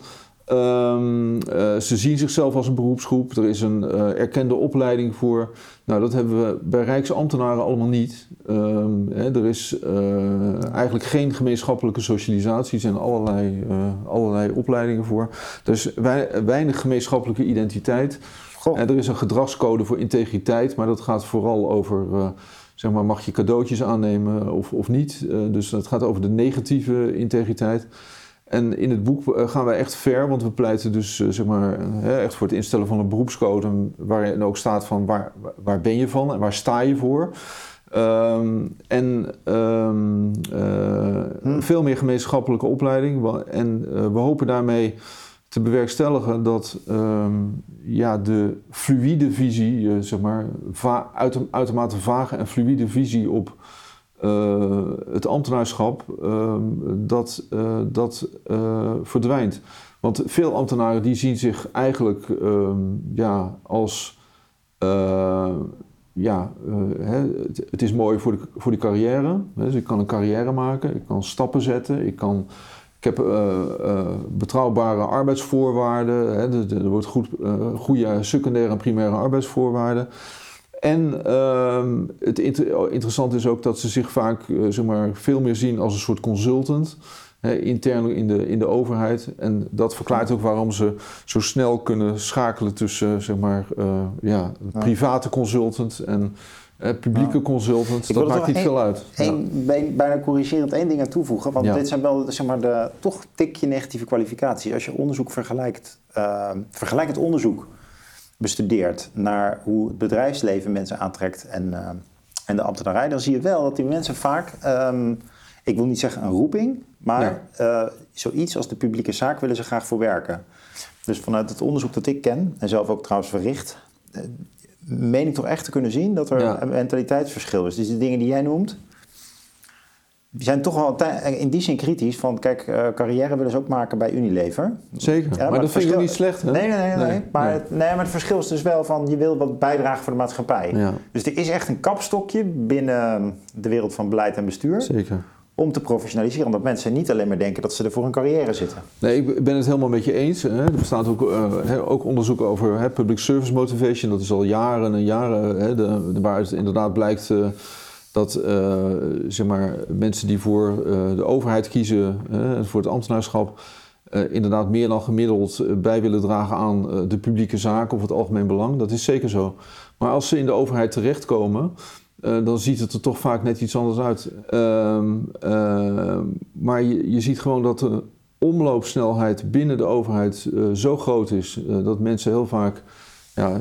Ehm, eh, ze zien zichzelf als een beroepsgroep. Er is een erkende opleiding voor. Nou, dat hebben we bij Rijksambtenaren allemaal niet. Ehm, hè, er is eh, eigenlijk geen gemeenschappelijke socialisatie. Er zijn allerlei, eh, allerlei opleidingen voor. Er is wei- weinig gemeenschappelijke identiteit. En er is een gedragscode voor integriteit, maar dat gaat vooral over, eh, zeg maar, mag je cadeautjes aannemen of, of niet. Dus het gaat over de negatieve integriteit. En in het boek eh, gaan wij echt ver, want we pleiten dus eh, zeg maar, echt voor het instellen van een beroepscode waarin ook staat van waar, waar ben je van en waar sta je voor. Ehm, en ehm, eh, Hm. veel meer gemeenschappelijke opleiding. En we hopen daarmee te bewerkstelligen dat ehm, ja, de fluïde visie, zeg maar, va- uiter- uitermate vage en fluïde visie op eh, het ambtenaarschap, ehm, dat, eh, dat eh, verdwijnt. Want veel ambtenaren die zien zich eigenlijk ehm, ja, als ja, het, is mooi voor de, voor de carrière. Dus ik kan een carrière maken, ik kan stappen zetten, ik, kan, ik heb betrouwbare arbeidsvoorwaarden, hè, er, wordt goed, goede secundaire en primaire arbeidsvoorwaarden. En ehm, het inter- interessant is ook dat ze zich vaak eh, zeg maar, veel meer zien als een soort consultant. Hè, intern in de, in de overheid. En dat verklaart ook waarom ze zo snel kunnen schakelen tussen zeg maar, eh, ja, een Ja. private consultant en eh, publieke Ja. consultant. Ik Dat maakt niet veel uit. Ja. Eén, bij- bijna corrigerend één ding aan toevoegen. Want Ja. dit zijn wel zeg maar, de toch tikje negatieve kwalificaties. Als je onderzoek vergelijkt, uh, vergelijkend onderzoek bestudeert naar hoe het bedrijfsleven mensen aantrekt en, eh, en de ambtenarij, dan zie je wel dat die mensen vaak, ehm, ik wil niet zeggen een roeping, maar eh, zoiets als de publieke zaak willen ze graag voor werken. Dus vanuit het onderzoek dat ik ken, en zelf ook trouwens verricht, eh, meen ik toch echt te kunnen zien dat er Ja. een mentaliteitsverschil is. Dus de dingen die jij noemt, die zijn toch wel tij- in die zin kritisch. Van kijk, eh, carrière willen ze ook maken bij Unilever. Zeker, Ja, maar, maar dat vind ik niet slecht. Hè? Nee, nee, nee. nee, Nee, Maar, nee. Het, nee, maar het verschil is dus wel van je wil wat bijdragen voor de maatschappij. Ja, Dus er is echt een kapstokje binnen de wereld van beleid en bestuur zeker. om te professionaliseren. Omdat mensen niet alleen maar denken dat ze er voor een carrière zitten. Nee, ik ben het helemaal met je eens. Hè. Er bestaat ook, eh, ook onderzoek over hè, public service motivation. Dat is al jaren en jaren, hè, de, waaruit inderdaad blijkt eh, dat eh, zeg maar, mensen die voor eh, de overheid kiezen, eh, voor het ambtenaarschap, inderdaad meer dan gemiddeld bij willen dragen aan de publieke zaken of het algemeen belang. Dat is zeker zo. Maar als ze in de overheid terechtkomen, dan ziet het er toch vaak net iets anders uit. Ehm, maar je, ziet gewoon dat de omloopsnelheid binnen de overheid zo groot is dat mensen heel vaak ja,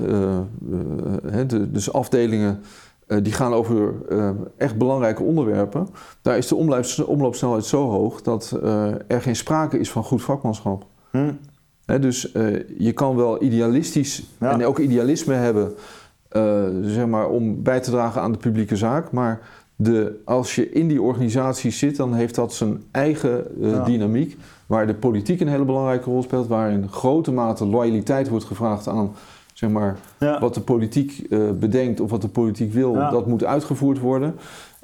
dus afdelingen uh, die gaan over uh, echt belangrijke onderwerpen. Daar is de omloopsnelheid zo hoog dat uh, er geen sprake is van goed vakmanschap. Hm. dus je kan wel idealistisch en ook idealisme hebben zeg maar, om bij te dragen aan de publieke zaak. Maar de, als je in die organisatie zit, dan heeft dat zijn eigen dynamiek. Waar de politiek een hele belangrijke rol speelt, waar in grote mate loyaliteit wordt gevraagd aan zeg maar, wat de politiek uh, bedenkt of wat de politiek wil, dat moet uitgevoerd worden.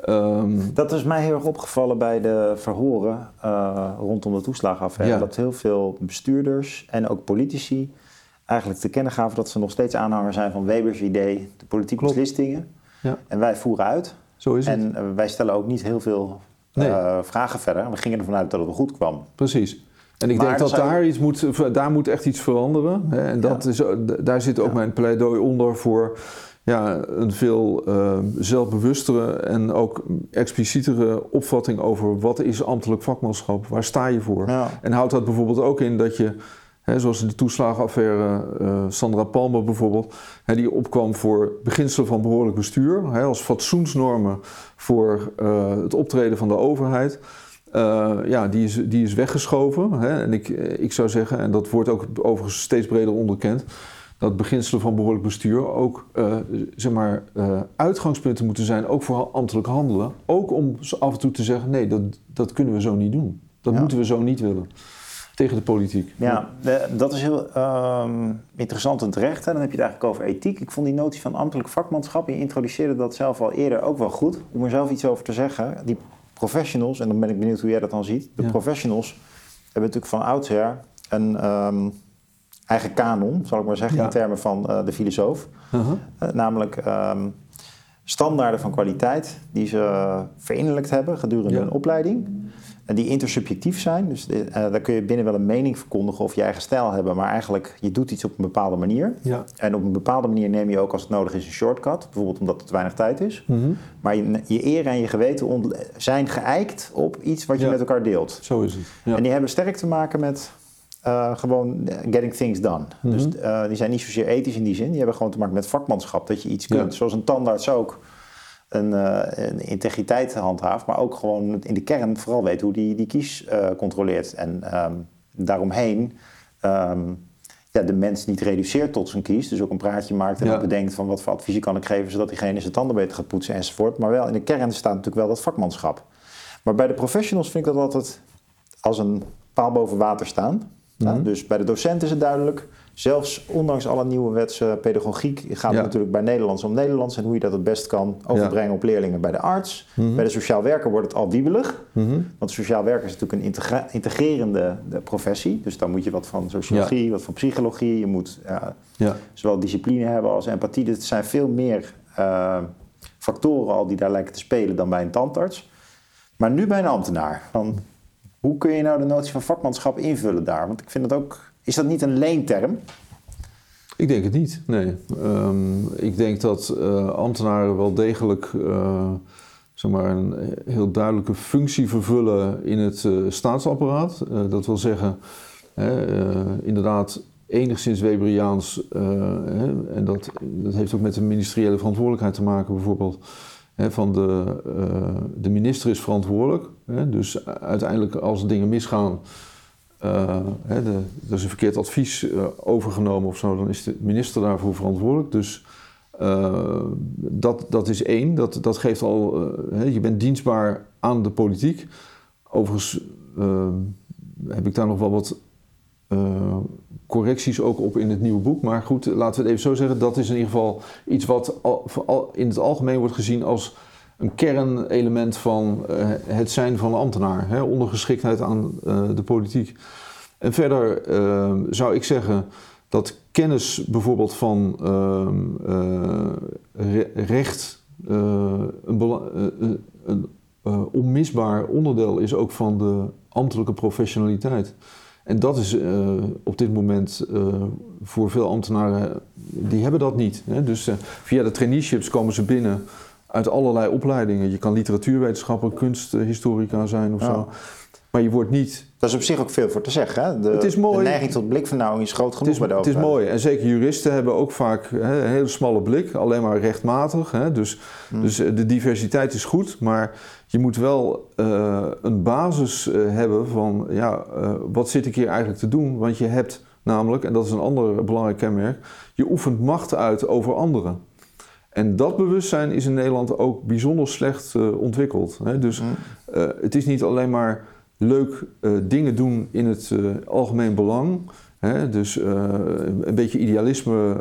Um, dat is mij heel erg opgevallen bij de verhoren uh, rondom de toeslagenaffaire. Ja. Dat heel veel bestuurders en ook politici eigenlijk te kennen gaven dat ze nog steeds aanhanger zijn van Webers idee, de politieke Klopt. beslissingen. Ja. En wij voeren uit. Zo is het. En wij stellen ook niet heel veel nee. vragen verder. We gingen ervan uit dat het wel goed kwam. Precies. En ik denk dat daar, iets moet, daar moet echt iets veranderen. Hè? En dat is, daar zit ook mijn pleidooi onder voor ja, een veel uh, zelfbewustere en ook explicietere opvatting over wat is ambtelijk vakmanschap, waar sta je voor. En houdt dat bijvoorbeeld ook in dat je, hè, zoals in de toeslagenaffaire uh, Sandra Palmer bijvoorbeeld, hè, die opkwam voor beginselen van behoorlijk bestuur, hè, als fatsoensnormen voor uh, het optreden van de overheid. Uh, ja, die is, die is weggeschoven. Hè? En ik, ik zou zeggen, en dat wordt ook overigens steeds breder onderkend, dat beginselen van behoorlijk bestuur ook uh, zeg maar, uh, uitgangspunten moeten zijn, ook voor ambtelijk handelen. Ook om af en toe te zeggen: nee, dat, dat kunnen we zo niet doen. Dat moeten we zo niet willen. Tegen de politiek. Ja, dat is heel uh, interessant en terecht. Hè? Dan heb je het eigenlijk over ethiek. Ik vond die notie van ambtelijk vakmanschap, je introduceerde dat zelf al eerder ook wel goed. Om er zelf iets over te zeggen. Die professionals, en dan ben ik benieuwd hoe jij dat dan ziet. De professionals hebben natuurlijk van oudsher een um, eigen kanon, zal ik maar zeggen, in termen van uh, de filosoof. Uh-huh. Uh, namelijk um, standaarden van kwaliteit die ze verinnerlijkt hebben gedurende hun opleiding. En die intersubjectief zijn. Dus uh, daar kun je binnen wel een mening verkondigen of je eigen stijl hebben. Maar eigenlijk, je doet iets op een bepaalde manier. Ja. En op een bepaalde manier neem je ook als het nodig is een shortcut. Bijvoorbeeld omdat het weinig tijd is. Mm-hmm. Maar je, je eer en je geweten zijn geëikt op iets wat je met elkaar deelt. Zo is het. Ja. En die hebben sterk te maken met uh, gewoon getting things done. Mm-hmm. Dus uh, die zijn niet zozeer ethisch in die zin. Die hebben gewoon te maken met vakmanschap. Dat je iets kunt. Zoals een tandarts ook een, uh, een, integriteit handhaaft, maar ook gewoon in de kern vooral weet hoe die, die kies uh, controleert. En um, daaromheen um, ja, de mens niet reduceert tot zijn kies, dus ook een praatje maakt en ja. ook bedenkt van wat voor adviezen kan ik geven zodat diegene zijn tanden beter gaat poetsen enzovoort. Maar wel in de kern staat natuurlijk wel dat vakmanschap. Maar bij de professionals vind ik dat altijd als een paal boven water staan. Mm -hmm. dus bij de docent is het duidelijk. Zelfs ondanks alle nieuwe wetse pedagogiek gaat het natuurlijk bij Nederlands om Nederlands en hoe je dat het best kan overbrengen ja. op leerlingen bij de arts. Mm-hmm. Bij de sociaal werker wordt het al wiebelig. Mm-hmm. Want sociaal werker is natuurlijk een integra- integrerende professie. Dus dan moet je wat van sociologie, ja. wat van psychologie. Je moet uh, zowel discipline hebben als empathie. Dus er zijn veel meer uh, factoren al die daar lijken te spelen dan bij een tandarts. Maar nu bij een ambtenaar. Hoe kun je nou de notie van vakmanschap invullen daar? Want ik vind dat ook is dat niet een leenterm? Ik denk het niet, nee. Um, ik denk dat uh, ambtenaren wel degelijk uh, zeg maar een heel duidelijke functie vervullen in het uh, staatsapparaat. dat wil zeggen, inderdaad enigszins Weberiaans, en dat, dat heeft ook met de ministeriële verantwoordelijkheid te maken bijvoorbeeld. van de, de minister is verantwoordelijk. dus uiteindelijk als dingen misgaan, uh, hè, de, er is een verkeerd advies uh, overgenomen of zo, dan is de minister daarvoor verantwoordelijk. Dus uh, dat, dat is één, dat, dat geeft al, hè, je bent dienstbaar aan de politiek. Overigens heb ik daar nog wel wat correcties ook op in het nieuwe boek. Maar goed, laten we het even zo zeggen, dat is in ieder geval iets wat al, in het algemeen wordt gezien als een kernelement van uh, het zijn van ambtenaar. Hè, ondergeschiktheid aan uh, de politiek. En verder uh, zou ik zeggen dat kennis bijvoorbeeld van ehm, re recht een, een onmisbaar onderdeel is ook van de ambtelijke professionaliteit. En dat is op dit moment voor veel ambtenaren, die hebben dat niet. Hè? Dus via de traineeships komen ze binnen uit allerlei opleidingen. Je kan literatuurwetenschapper, kunsthistorica zijn of zo. Maar je wordt niet... Dat is op zich ook veel voor te zeggen. Hè? De, het is mooi. de neiging tot blikvernauwing is groot genoeg het is, bij de Het is mooi. En zeker juristen hebben ook vaak hè, een hele smalle blik. Alleen maar rechtmatig. Hè? Dus, hmm. dus eh, de diversiteit is goed. Maar je moet wel uh, een basis uh, hebben van... Ja, uh, wat zit ik hier eigenlijk te doen? Want je hebt namelijk, en dat is een ander belangrijk kenmerk... Je oefent macht uit over anderen. En dat bewustzijn is in Nederland ook bijzonder slecht uh, ontwikkeld. Hè? Dus uh, het is niet alleen maar leuk uh, dingen doen in het algemeen belang. Hè? Dus een beetje idealisme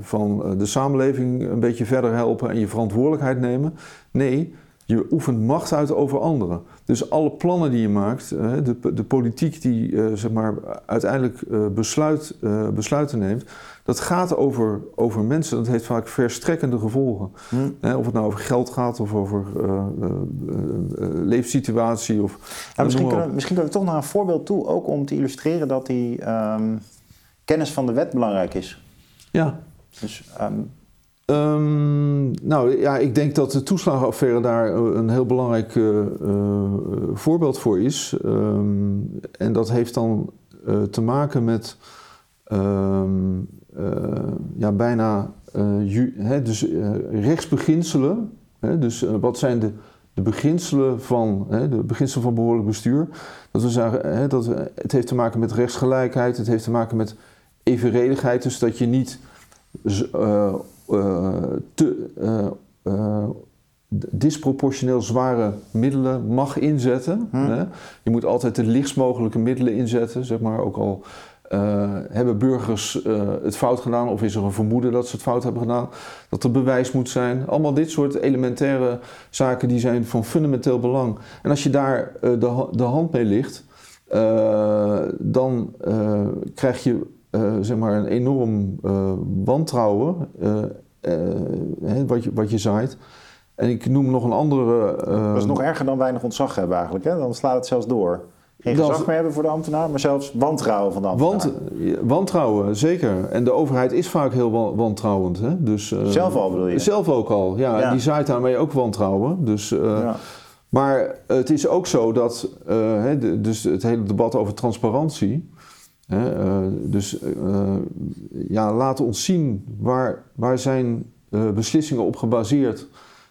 van de samenleving een beetje verder helpen en je verantwoordelijkheid nemen. Nee, je oefent macht uit over anderen. Dus alle plannen die je maakt, de, de politiek die zeg maar, uiteindelijk besluit, besluiten neemt, dat gaat over, over mensen. Dat heeft vaak verstrekkende gevolgen. Hm. of het nou over geld gaat of over uh, leefsituatie. Of, misschien, kunnen, misschien kunnen we toch naar een voorbeeld toe, ook om te illustreren dat die um, kennis van de wet belangrijk is. Ja. Dus, um, um, nou ja, ik denk dat de toeslagenaffaire daar een heel belangrijk voorbeeld voor is. en dat heeft dan te maken met. Ja, bijna uh, hè, dus, uh, rechtsbeginselen. Hè, dus wat zijn de, de beginselen van, hè, de beginselen van behoorlijk bestuur? Dat we hè, dat, het heeft te maken met rechtsgelijkheid, het heeft te maken met evenredigheid. Dus dat je niet te disproportioneel zware middelen mag inzetten. Hm. Hè? Je moet altijd de lichtst mogelijke middelen inzetten, zeg maar, ook al uh, hebben burgers uh, het fout gedaan of is er een vermoeden dat ze het fout hebben gedaan? Dat er bewijs moet zijn. Allemaal dit soort elementaire zaken die zijn van fundamenteel belang. En als je daar uh, de, de, hand mee ligt, dan krijg je zeg maar een enorm wantrouwen wat, je, wat je zaait. En ik noem nog een andere. dat is nog erger dan weinig ontzag hebben eigenlijk. Hè? Dan slaat het zelfs door geen gezag meer hebben voor de ambtenaar, maar zelfs wantrouwen van de ambtenaar. Want, wantrouwen, zeker. En de overheid is vaak heel wantrouwend. Hè? Dus, uh, zelf al bedoel je? Zelf ook al, ja. ja. Die zaait daarmee ook wantrouwen. Dus, uh, ja. Maar het is ook zo dat, uh, hè, dus het hele debat over transparantie... Hè, dus ja, laat ons zien waar, waar zijn beslissingen op gebaseerd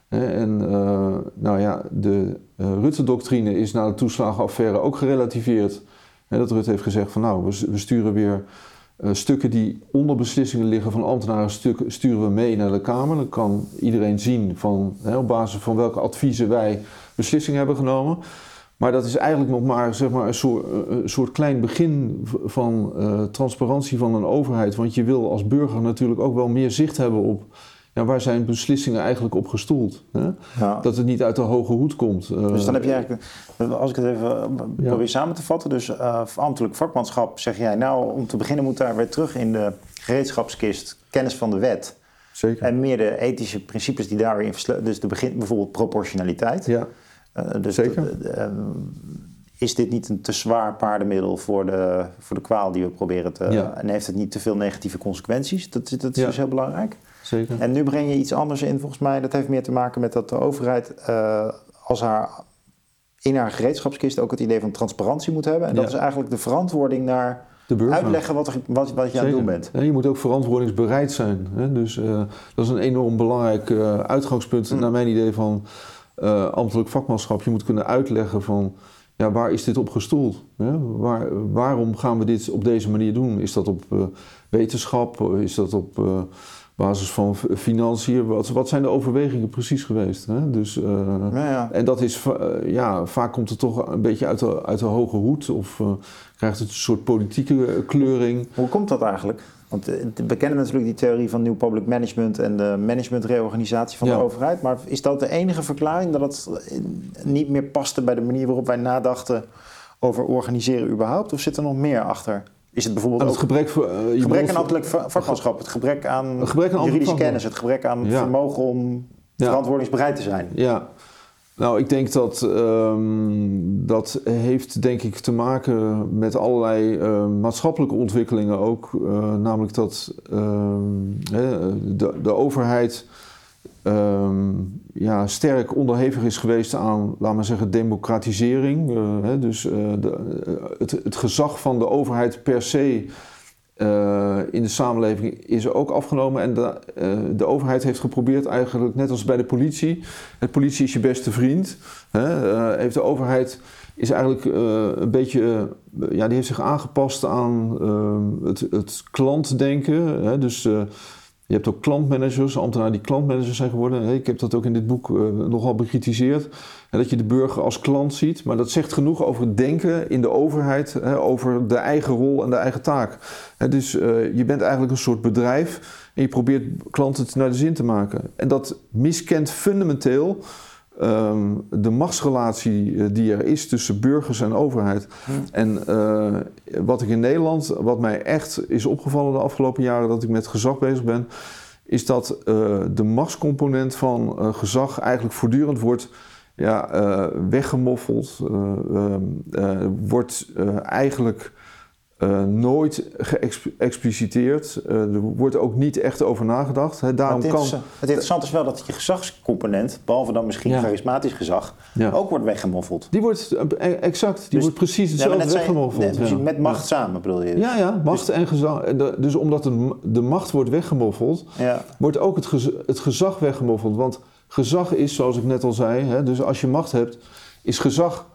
en uh, nou ja, de uh, Rutte-doctrine is na de toeslagenaffaire ook gerelativeerd. dat Rutte heeft gezegd van nou, we, sturen weer uh, stukken die onder beslissingen liggen van ambtenaren, sturen we mee naar de Kamer. Dan kan iedereen zien van, op basis van welke adviezen wij beslissingen hebben genomen. Maar dat is eigenlijk nog maar, zeg maar een, soort, een soort klein begin van transparantie van een overheid. Want je wil als burger natuurlijk ook wel meer zicht hebben op ja, waar zijn beslissingen eigenlijk op gestoeld? Hè? Dat het niet uit de hoge hoed komt. Uh, dus dan heb je eigenlijk, als ik het even eh, probeer samen te vatten, dus uh, ambtelijk vakmanschap zeg jij, nou om te beginnen moet daar weer terug in de gereedschapskist kennis van de wet. Zeker. En meer de ethische principes die daarin versluiten. Dus de begin, bijvoorbeeld proportionaliteit. Ja, uh, dus Zeker. is dit niet een te zwaar paardenmiddel voor de, voor de kwaal die we proberen te... Ja. En heeft het niet te veel negatieve consequenties? Dat, dat is dus heel belangrijk. Zeker. En nu breng je iets anders in, volgens mij. Dat heeft meer te maken met dat de overheid uh, als haar, in haar gereedschapskist ook het idee van transparantie moet hebben. En dat is eigenlijk de verantwoording naar de uitleggen wat, er, wat, wat je aan het doen bent. Ja, je moet ook verantwoordingsbereid zijn. Hè? Dus uh, dat is een enorm belangrijk uh, uitgangspunt mm. naar mijn idee van ambtelijk vakmanschap. Je moet kunnen uitleggen van ja, waar is dit op gestoeld? Hè? Waar, waarom gaan we dit op deze manier doen? Is dat op wetenschap? Is dat op basis van financiën. Wat, wat zijn de overwegingen precies geweest? Hè? Dus, uh, ja. En dat is, uh, ja, vaak komt het toch een beetje uit de, uit de hoge hoed of uh, krijgt het een soort politieke kleuring. Hoe komt dat eigenlijk? Want we kennen natuurlijk die theorie van nieuw public management en de managementreorganisatie van de overheid. Maar is dat de enige verklaring dat het niet meer paste bij de manier waarop wij nadachten over organiseren überhaupt? Of zit er nog meer achter? Is het bijvoorbeeld het gebrek, voor, uh, gebrek aan ambtelijk vakmanschap, het gebrek aan, gebrek aan juridische kennis, het gebrek aan vermogen om verantwoordingsbereid te zijn? Ja, Nou, ik denk dat um, dat heeft denk ik te maken met allerlei uh, maatschappelijke ontwikkelingen ook. Uh, namelijk dat uh, de, de overheid ehm, ja, sterk onderhevig is geweest aan, laten we zeggen, democratisering. Hè, dus de, het, het gezag van de overheid per se in de samenleving is ook afgenomen. En de, de, overheid heeft geprobeerd eigenlijk, net als bij de politie, het politie is je beste vriend. Hè, heeft de overheid is eigenlijk een beetje, ja, die heeft zich aangepast aan het, het klantdenken. Hè, dus je hebt ook klantmanagers, ambtenaren die klantmanagers zijn geworden. Ik heb dat ook in dit boek uh, nogal bekritiseerd. Dat je de burger als klant ziet. Maar dat zegt genoeg over het denken in de overheid, over de eigen rol en de eigen taak. Dus uh, je bent eigenlijk een soort bedrijf en je probeert klanten naar de zin te maken. En dat miskent fundamenteel um, de machtsrelatie eh, die er is tussen burgers en overheid. En uh, wat ik in Nederland, wat mij echt is opgevallen de afgelopen jaren dat ik met gezag bezig ben, is dat uh, de machtscomponent van uh, gezag eigenlijk voortdurend wordt ja, weggemoffeld, ehm, wordt eigenlijk uh, nooit geëxpliciteerd. Uh, er wordt ook niet echt over nagedacht. Daarom het, kan... het interessante is wel dat je gezagscomponent, behalve dan misschien ja. charismatisch gezag, ja. ook wordt weggemoffeld. Die wordt exact, die dus, wordt precies hetzelfde ja, weggemoffeld. Net, dus met macht samen bedoel je? Dus. Ja, ja, macht dus, en gezag. Dus omdat de, de macht wordt weggemoffeld, wordt ook het, gez, het gezag weggemoffeld. Want gezag is, zoals ik net al zei, dus als je macht hebt, is gezag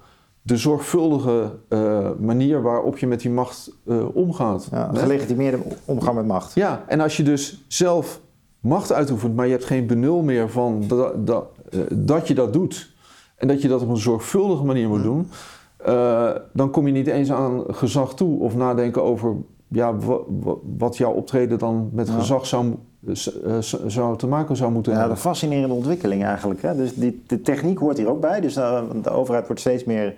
de zorgvuldige uh, manier waarop je met die macht uh, omgaat. Ja, gelegitimeerde omgang met macht. Ja, en als je dus zelf macht uitoefent, maar je hebt geen benul meer van dat, dat, uh, dat je dat doet en dat je dat op een zorgvuldige manier moet doen, dan kom je niet eens aan gezag toe of nadenken over ja, wat jouw optreden dan met ja. gezag zou, zou te maken zou moeten ja, hebben. Ja, een fascinerende ontwikkeling eigenlijk. Hè? Dus die, de techniek hoort hier ook bij. Dus de overheid wordt steeds meer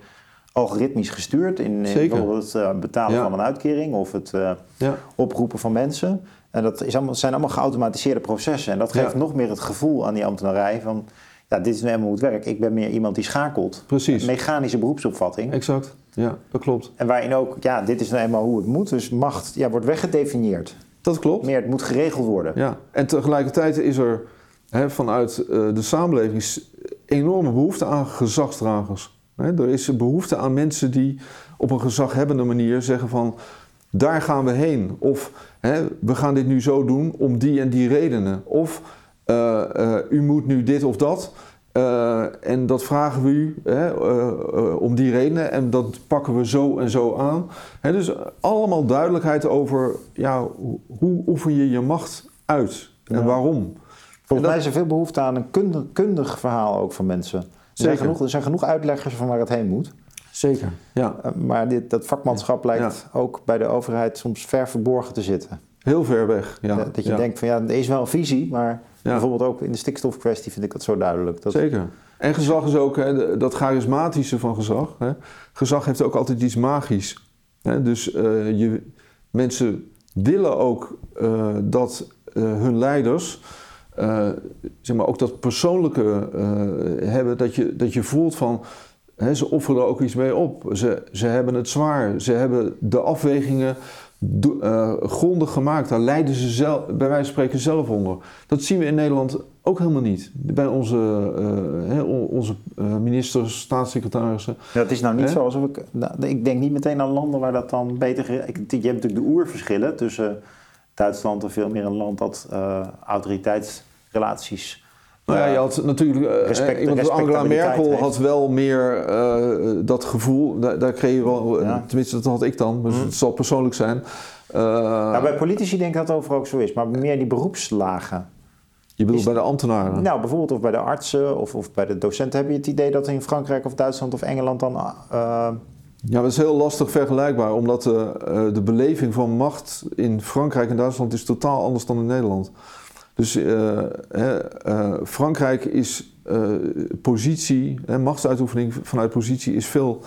algoritmisch gestuurd in, in bijvoorbeeld het uh, betalen ja. van een uitkering of het uh, ja. oproepen van mensen. En dat is allemaal, zijn allemaal geautomatiseerde processen. En dat geeft ja. nog meer het gevoel aan die ambtenarij van... ja, dit is nu helemaal hoe het werkt. Ik ben meer iemand die schakelt. Precies. Een mechanische beroepsopvatting. Exact, ja, dat klopt. En waarin ook, ja, dit is nou eenmaal hoe het moet. Dus macht ja, wordt weggedefinieerd. Dat klopt. Meer, het moet geregeld worden. Ja, en tegelijkertijd is er hè, vanuit uh, de samenleving enorme behoefte aan gezagsdragers. Er is behoefte aan mensen die op een gezaghebbende manier zeggen van daar gaan we heen. Of hè, we gaan dit nu zo doen om die en die redenen. Of uh, uh, u moet nu dit of dat. Uh, en dat vragen we u hè, om die redenen en dat pakken we zo en zo aan. Hè, dus allemaal duidelijkheid over ja, hoe oefen je je macht uit en ja. waarom. Volgens mij is er veel behoefte aan een kundig, kundig verhaal ook van mensen. Er zijn, genoeg, er zijn genoeg uitleggers van waar het heen moet. Zeker, ja. Uh, maar dit, dat vakmanschap lijkt ja. ook bij de overheid soms ver verborgen te zitten. Heel ver weg, ja. Dat, dat je ja. denkt van ja, er is wel een visie, maar bijvoorbeeld ook in de stikstofkwestie vind ik dat zo duidelijk. Dat... Zeker. En gezag is ook hè, dat charismatische van gezag. Hè. Gezag heeft ook altijd iets magisch. Hè. Dus uh, je, mensen willen ook uh, dat hun leiders uh, zeg maar ook dat persoonlijke uh, hebben, dat je, dat je voelt van hè, ze offeren ook iets mee op. Ze, ze hebben het zwaar, ze hebben de afwegingen uh, grondig gemaakt. Daar lijden ze zelf, bij wijze van spreken zelf onder. Dat zien we in Nederland ook helemaal niet. Bij onze, hè, onze ministers, staatssecretarissen. Het is nou niet hè? zo alsof ik. Nou, ik denk niet meteen aan landen waar dat dan beter. Ik, je hebt natuurlijk de oerverschillen tussen Duitsland is veel meer een land dat uh, autoriteitsrelaties. Nou ja, je had natuurlijk. Respect, iemand als Angela Merkel heeft. had wel meer uh, dat gevoel. Daar, daar, kreeg je wel. Ja. Tenminste, dat had ik dan. Dus mm. het zal persoonlijk zijn. nou, bij politici denk ik dat het over ook zo is. Maar meer die beroepslagen. Je bedoelt is, bij de ambtenaren? Nou, bijvoorbeeld of bij de artsen of, of bij de docenten. Heb je het idee dat in Frankrijk of Duitsland of Engeland dan ja, dat is heel lastig vergelijkbaar, omdat de, uh, de beleving van macht in Frankrijk en Duitsland is totaal anders dan in Nederland. Dus uh, uh, Frankrijk is positie, machtsuitoefening vanuit positie is veel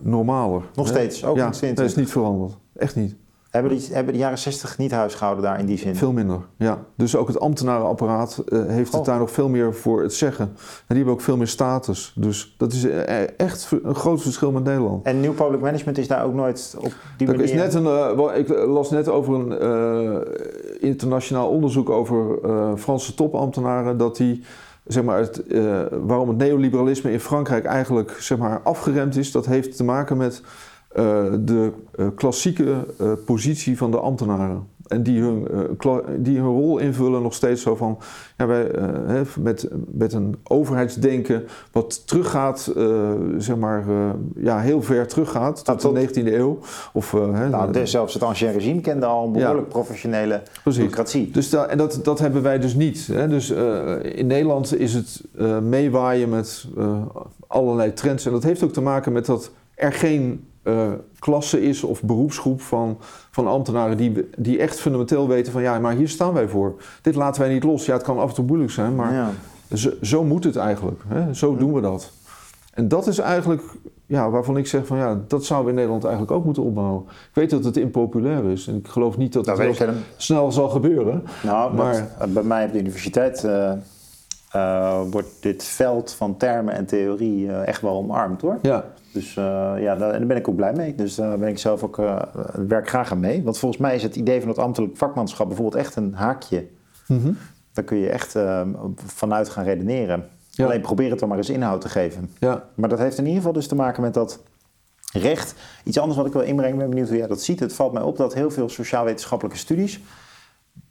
normaler. Nog steeds, ook ja, in 20. dat is niet veranderd. Echt niet. Hebben, die, hebben de jaren 60 niet huisgehouden daar in die zin? Veel minder, ja. Dus ook het ambtenarenapparaat uh, heeft het Oh. daar nog veel meer voor het zeggen. En die hebben ook veel meer status. Dus dat is eh, echt een groot verschil met Nederland. En nieuw public management is daar ook nooit op die Er manier... is net een, eh, ik las net over een eh, internationaal onderzoek over eh, Franse topambtenaren dat die zeg maar, het, eh, waarom het neoliberalisme in Frankrijk eigenlijk zeg maar, afgeremd is, dat heeft te maken met eh, de eh, klassieke eh, positie van de ambtenaren. En die hun, eh, die hun rol invullen nog steeds zo van, ja, wij, eh, hè, met, met een overheidsdenken wat teruggaat, eh, zeg maar, eh, ja, heel ver teruggaat tot Nou, tot- de 19e eeuw. Of, eh, hè, Nou, dus zelfs het ancien regime kende al een behoorlijk professionele Precies. bureaucratie. Dus da- en dat, dat hebben wij dus niet. Hè? Dus eh, in Nederland is het eh, meewaaien met eh, allerlei trends. En dat heeft ook te maken met dat er geen eh, klasse is of beroepsgroep van, van ambtenaren die, die echt fundamenteel weten van ja, maar hier staan wij voor. Dit laten wij niet los. Ja, het kan af en toe moeilijk zijn, maar Ja. zo, zo moet het eigenlijk. Hè? Zo doen we dat. En dat is eigenlijk ja, waarvan ik zeg van ja, dat zouden we in Nederland eigenlijk ook moeten opbouwen. Ik weet dat het impopulair is en ik geloof niet dat Dat het heel snel zal gebeuren. Nou, Maar- dat- bij mij op de universiteit eh, eh, wordt dit veld van termen en theorie eh, echt wel omarmd hoor. Ja, Dus eh, ja, daar, en daar ben ik ook blij mee. Dus daar ben ik zelf ook, werk graag aan mee. Want volgens mij is het idee van het ambtelijk vakmanschap bijvoorbeeld echt een haakje. Mhm. Daar kun je echt eh, vanuit gaan redeneren. Ja. Alleen probeer het dan maar eens inhoud te geven. ja, Maar dat heeft in ieder geval dus te maken met dat recht. Iets anders wat ik wil inbrengen, ben benieuwd hoe jij dat ziet. Het valt mij op dat heel veel sociaal-wetenschappelijke studies,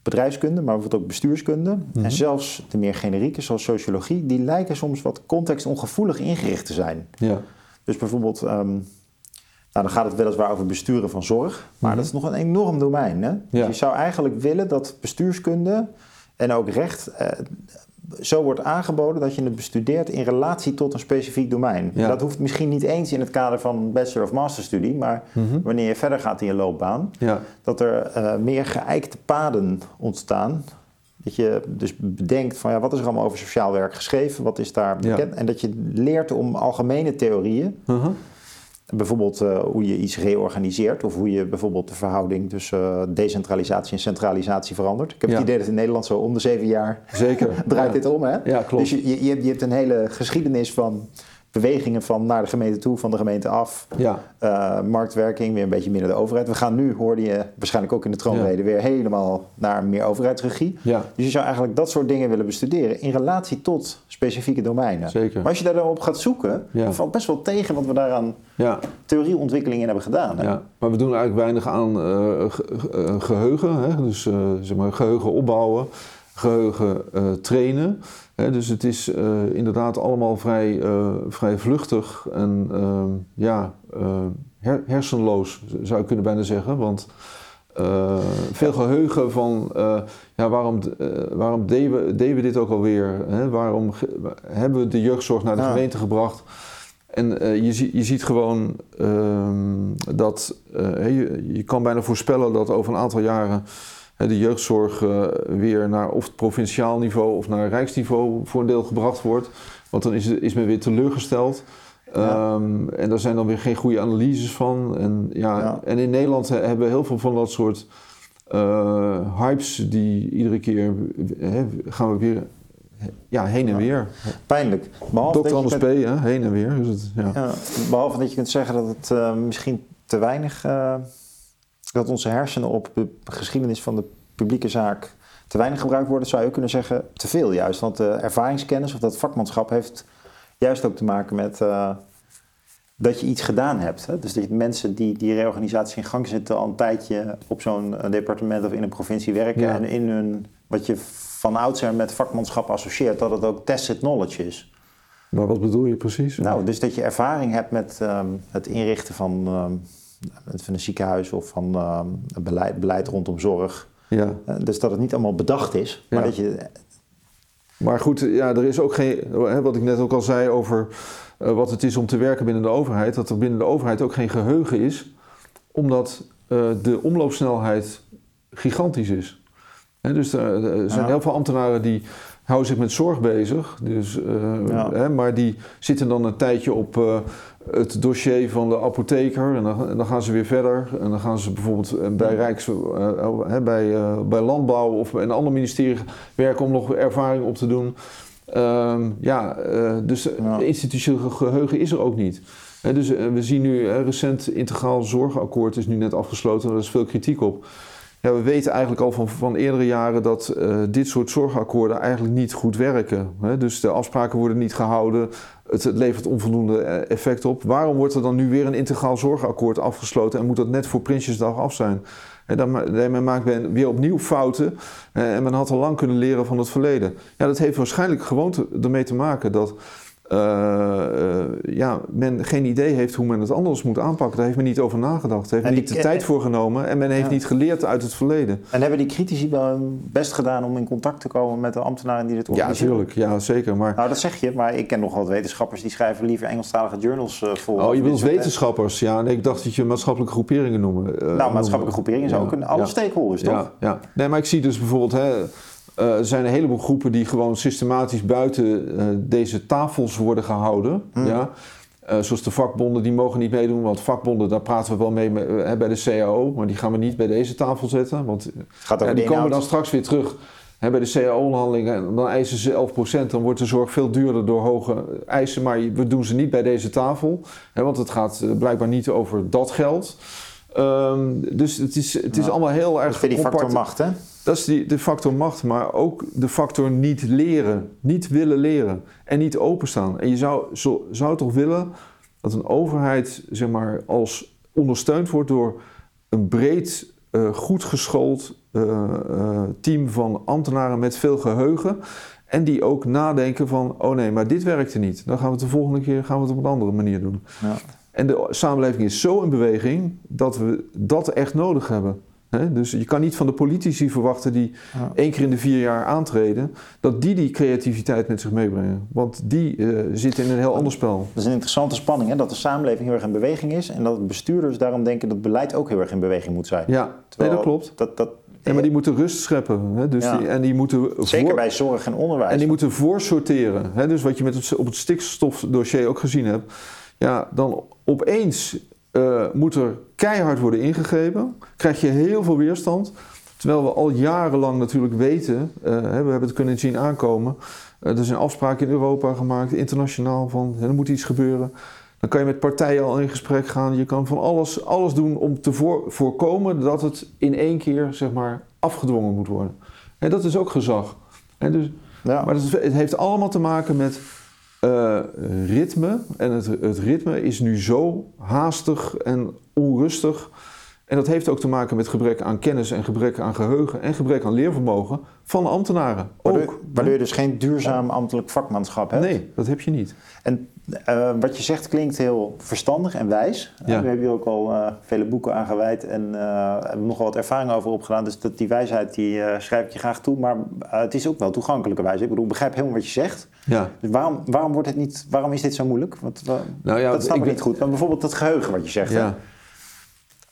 bedrijfskunde, maar bijvoorbeeld ook bestuurskunde, en zelfs de meer generieke, zoals sociologie, die lijken soms wat contextongevoelig ingericht te zijn. ja, Dus bijvoorbeeld, ehm, nou dan gaat het weliswaar over besturen van zorg, maar Mhm. dat is nog een enorm domein. Hè? Dus je zou eigenlijk willen dat bestuurskunde en ook recht eh, zo wordt aangeboden dat je het bestudeert in relatie tot een specifiek domein. Ja. Dat hoeft misschien niet eens in het kader van bachelor of masterstudie, maar Mhm. wanneer je verder gaat in je loopbaan, ja, dat er eh, meer geëikte paden ontstaan. Dat je dus bedenkt van ja, wat is er allemaal over sociaal werk geschreven, wat is daar Ja. bekend. En dat je leert om algemene theorieën, Mhm. Bijvoorbeeld eh, hoe je iets reorganiseert of hoe je bijvoorbeeld de verhouding tussen eh, decentralisatie en centralisatie verandert. Ik heb Ja. het idee dat in Nederland zo om de zeven jaar zeker. draait ja. dit om. Hè? Ja, klopt. Dus je, je, je hebt een hele geschiedenis van bewegingen van naar de gemeente toe, van de gemeente af. Ja, Eh, marktwerking, weer een beetje minder de overheid. We gaan nu, hoorde je waarschijnlijk ook in de troonrede, weer helemaal naar meer overheidsregie. ja, Dus je zou eigenlijk dat soort dingen willen bestuderen in relatie tot specifieke domeinen. zeker. Maar als je daar dan op gaat zoeken, Ja. valt best wel tegen wat we daar aan Ja, theorieontwikkeling in hebben gedaan. Hè? ja, maar we doen eigenlijk weinig aan eh, eh, geheugen. Hè? Dus zeg maar geheugen opbouwen, geheugen eh, trainen. Dus het is eh, inderdaad allemaal vrij, eh, vrij vluchtig en ehm, ja, eh, her- hersenloos zou ik kunnen bijna zeggen. Want veel geheugen van ja, waarom, waarom deden, we, deden we dit ook alweer? Hè? Waarom hebben we de jeugdzorg naar de Ja. gemeente gebracht? En eh, je, je ziet gewoon ehm, dat je, je kan bijna voorspellen dat over een aantal jaren de jeugdzorg eh, weer naar of het provinciaal niveau of naar rijksniveau voor een deel gebracht wordt. Want dan is, is men weer teleurgesteld. Ja. Ehm, en daar zijn dan weer geen goede analyses van. En, ja, Ja. en in Nederland he- hebben we heel veel van dat soort eh, hypes die iedere keer gaan we weer ja, heen en Ja. weer. Pijnlijk. Behalve Dr. dat, Anders P, hè, heen en weer. Het, ja. kunt, behalve dat je kunt zeggen dat het eh, misschien te weinig... dat onze hersenen op de geschiedenis van de publieke zaak te weinig gebruikt worden, zou je ook kunnen zeggen te veel juist. Want de ervaringskennis of dat vakmanschap heeft juist ook te maken met eh, dat je iets gedaan hebt. Hè? Dus dat je mensen die die reorganisatie in gang zetten al een tijdje op zo'n eh, departement of in een provincie werken Ja. en in hun, wat je van oudsher met vakmanschap associeert, dat het ook tested knowledge is. Maar wat bedoel je precies? Nou, dus dat je ervaring hebt met ehm, het inrichten van, ehm, van een ziekenhuis of van ehm, beleid, beleid rondom zorg. Ja. Eh, dus dat het niet allemaal bedacht is, maar Ja. dat je... Maar goed, ja, er is ook geen, hè, wat ik net ook al zei over eh, wat het is om te werken binnen de overheid, dat er binnen de overheid ook geen geheugen is, omdat eh, de omloopsnelheid gigantisch is. Hè, dus er, zijn Ja. heel veel ambtenaren die houden zich met zorg bezig. Dus, Ja. hè, maar die zitten dan een tijdje op het dossier van de apotheker. En dan, en dan gaan ze weer verder. En dan gaan ze bijvoorbeeld eh, bij Rijks, eh, hè, bij, eh, bij Landbouw of bij een ander ministerie werken om nog ervaring op te doen. Ehm, ja, dus Ja. institutioneel geheugen is er ook niet. Dus we zien nu, hè, recent integraal zorgakkoord is nu net afgesloten. Daar is veel kritiek op. We weten eigenlijk al van, van eerdere jaren dat eh, dit soort zorgakkoorden eigenlijk niet goed werken. Hè? Dus de afspraken worden niet gehouden. Het, het levert onvoldoende eh, effect op. Waarom wordt er dan nu weer een integraal zorgakkoord afgesloten en moet dat net voor Prinsjesdag af zijn? Hè, dan daarmee maakt men weer opnieuw fouten en men had al lang kunnen leren van het verleden. Ja, dat heeft waarschijnlijk gewoon te- ermee te maken dat ja, men geen idee heeft hoe men het anders moet aanpakken. Daar heeft men niet over nagedacht. Daar heeft En men niet de tijd voor genomen en men heeft Ja. niet geleerd uit het verleden. En hebben die critici wel hun best gedaan om in contact te komen met de ambtenaren die dit Ja, organiseren? natuurlijk. Ja, zeker. Maar Nou, dat zeg je, maar ik ken nog wat wetenschappers die schrijven liever Engelstalige journals eh voor. oh, je bedoelt wetenschappers. Ja, nee, ik dacht dat je maatschappelijke groeperingen noemde. eh, Nou, maatschappelijke groeperingen zijn Ja, ook een, alle ja. stakeholders, toch? Ja, ja. Nee, maar ik zie dus bijvoorbeeld... Hè, eh, er zijn een heleboel groepen die gewoon systematisch buiten eh, deze tafels worden gehouden. Hmm. Ja? Eh, zoals de vakbonden, die mogen niet meedoen. Want vakbonden, daar praten we wel mee eh, bij de CAO. Maar die gaan we niet bij deze tafel zetten. Want gaat over die komen inhoud. dan straks weer terug hè, bij de CAO-onderhandelingen. Dan eisen ze 11%. Dan wordt de zorg veel duurder door hoge eisen. Maar we doen ze niet bij deze tafel. Hè, want het gaat eh, blijkbaar niet over dat geld. Ehm, dus het is, het is Ja. allemaal heel erg weer die factor macht, hè? Dat is die, de factor macht, maar ook de factor niet leren. Niet willen leren en niet openstaan. En je zou, zo, zou toch willen dat een overheid zeg maar, als ondersteund wordt door een breed, eh, goed geschoold eh, eh, team van ambtenaren met veel geheugen. En die ook nadenken van, oh nee, maar dit werkte niet. Dan gaan we het de volgende keer gaan we het op een andere manier doen. Ja. En de samenleving is zo in beweging dat we dat echt nodig hebben. Hè? Dus je kan niet van de politici verwachten die Ja. één keer in de vier jaar aantreden, dat die die creativiteit met zich meebrengen. Want die eh, zitten in een heel ander spel. Dat is een interessante spanning, hè? Dat de samenleving heel erg in beweging is en dat bestuurders daarom denken dat beleid ook heel erg in beweging moet zijn. Ja, nee, dat klopt. Dat, dat, Ja, maar die moeten rust scheppen. Hè? Dus Ja. die, en die moeten Zeker voor- bij zorg en onderwijs. En die moeten voorsorteren. Hè? Dus wat je met het, op het stikstofdossier ook gezien hebt. Ja, dan opeens eh, moet er keihard worden ingegrepen. Krijg je heel veel weerstand. Terwijl we al jarenlang natuurlijk weten, eh, we hebben het kunnen zien aankomen. eh, er zijn afspraken in Europa gemaakt, internationaal, van er moet iets gebeuren. Dan kan je met partijen al in gesprek gaan. Je kan van alles, alles doen om te voor- voorkomen dat het in één keer zeg maar, afgedwongen moet worden. En dat is ook gezag. Hè, dus, ja. maar het heeft allemaal te maken met eh, ritme. En het, het ritme is nu zo haastig en onrustig. En dat heeft ook te maken met gebrek aan kennis en gebrek aan geheugen en gebrek aan leervermogen van ambtenaren. waardoor, Ook. waardoor je dus geen duurzaam ambtelijk vakmanschap hebt. Nee, dat heb je niet. En eh, wat je zegt klinkt heel verstandig en wijs. Ja. we hebben hier ook al eh, vele boeken aan gewijd en eh hebben nogal wat ervaring over opgedaan. Dus dat, die wijsheid die eh, schrijf ik je graag toe. Maar eh, het is ook wel toegankelijke wijsheid. Ik bedoel, ik begrijp helemaal wat je zegt. Ja. Dus waarom, waarom, wordt het niet, waarom is dit zo moeilijk? Want, wa- Nou ja, dat snap ik, ik niet goed. Maar bijvoorbeeld dat geheugen wat je zegt. hè.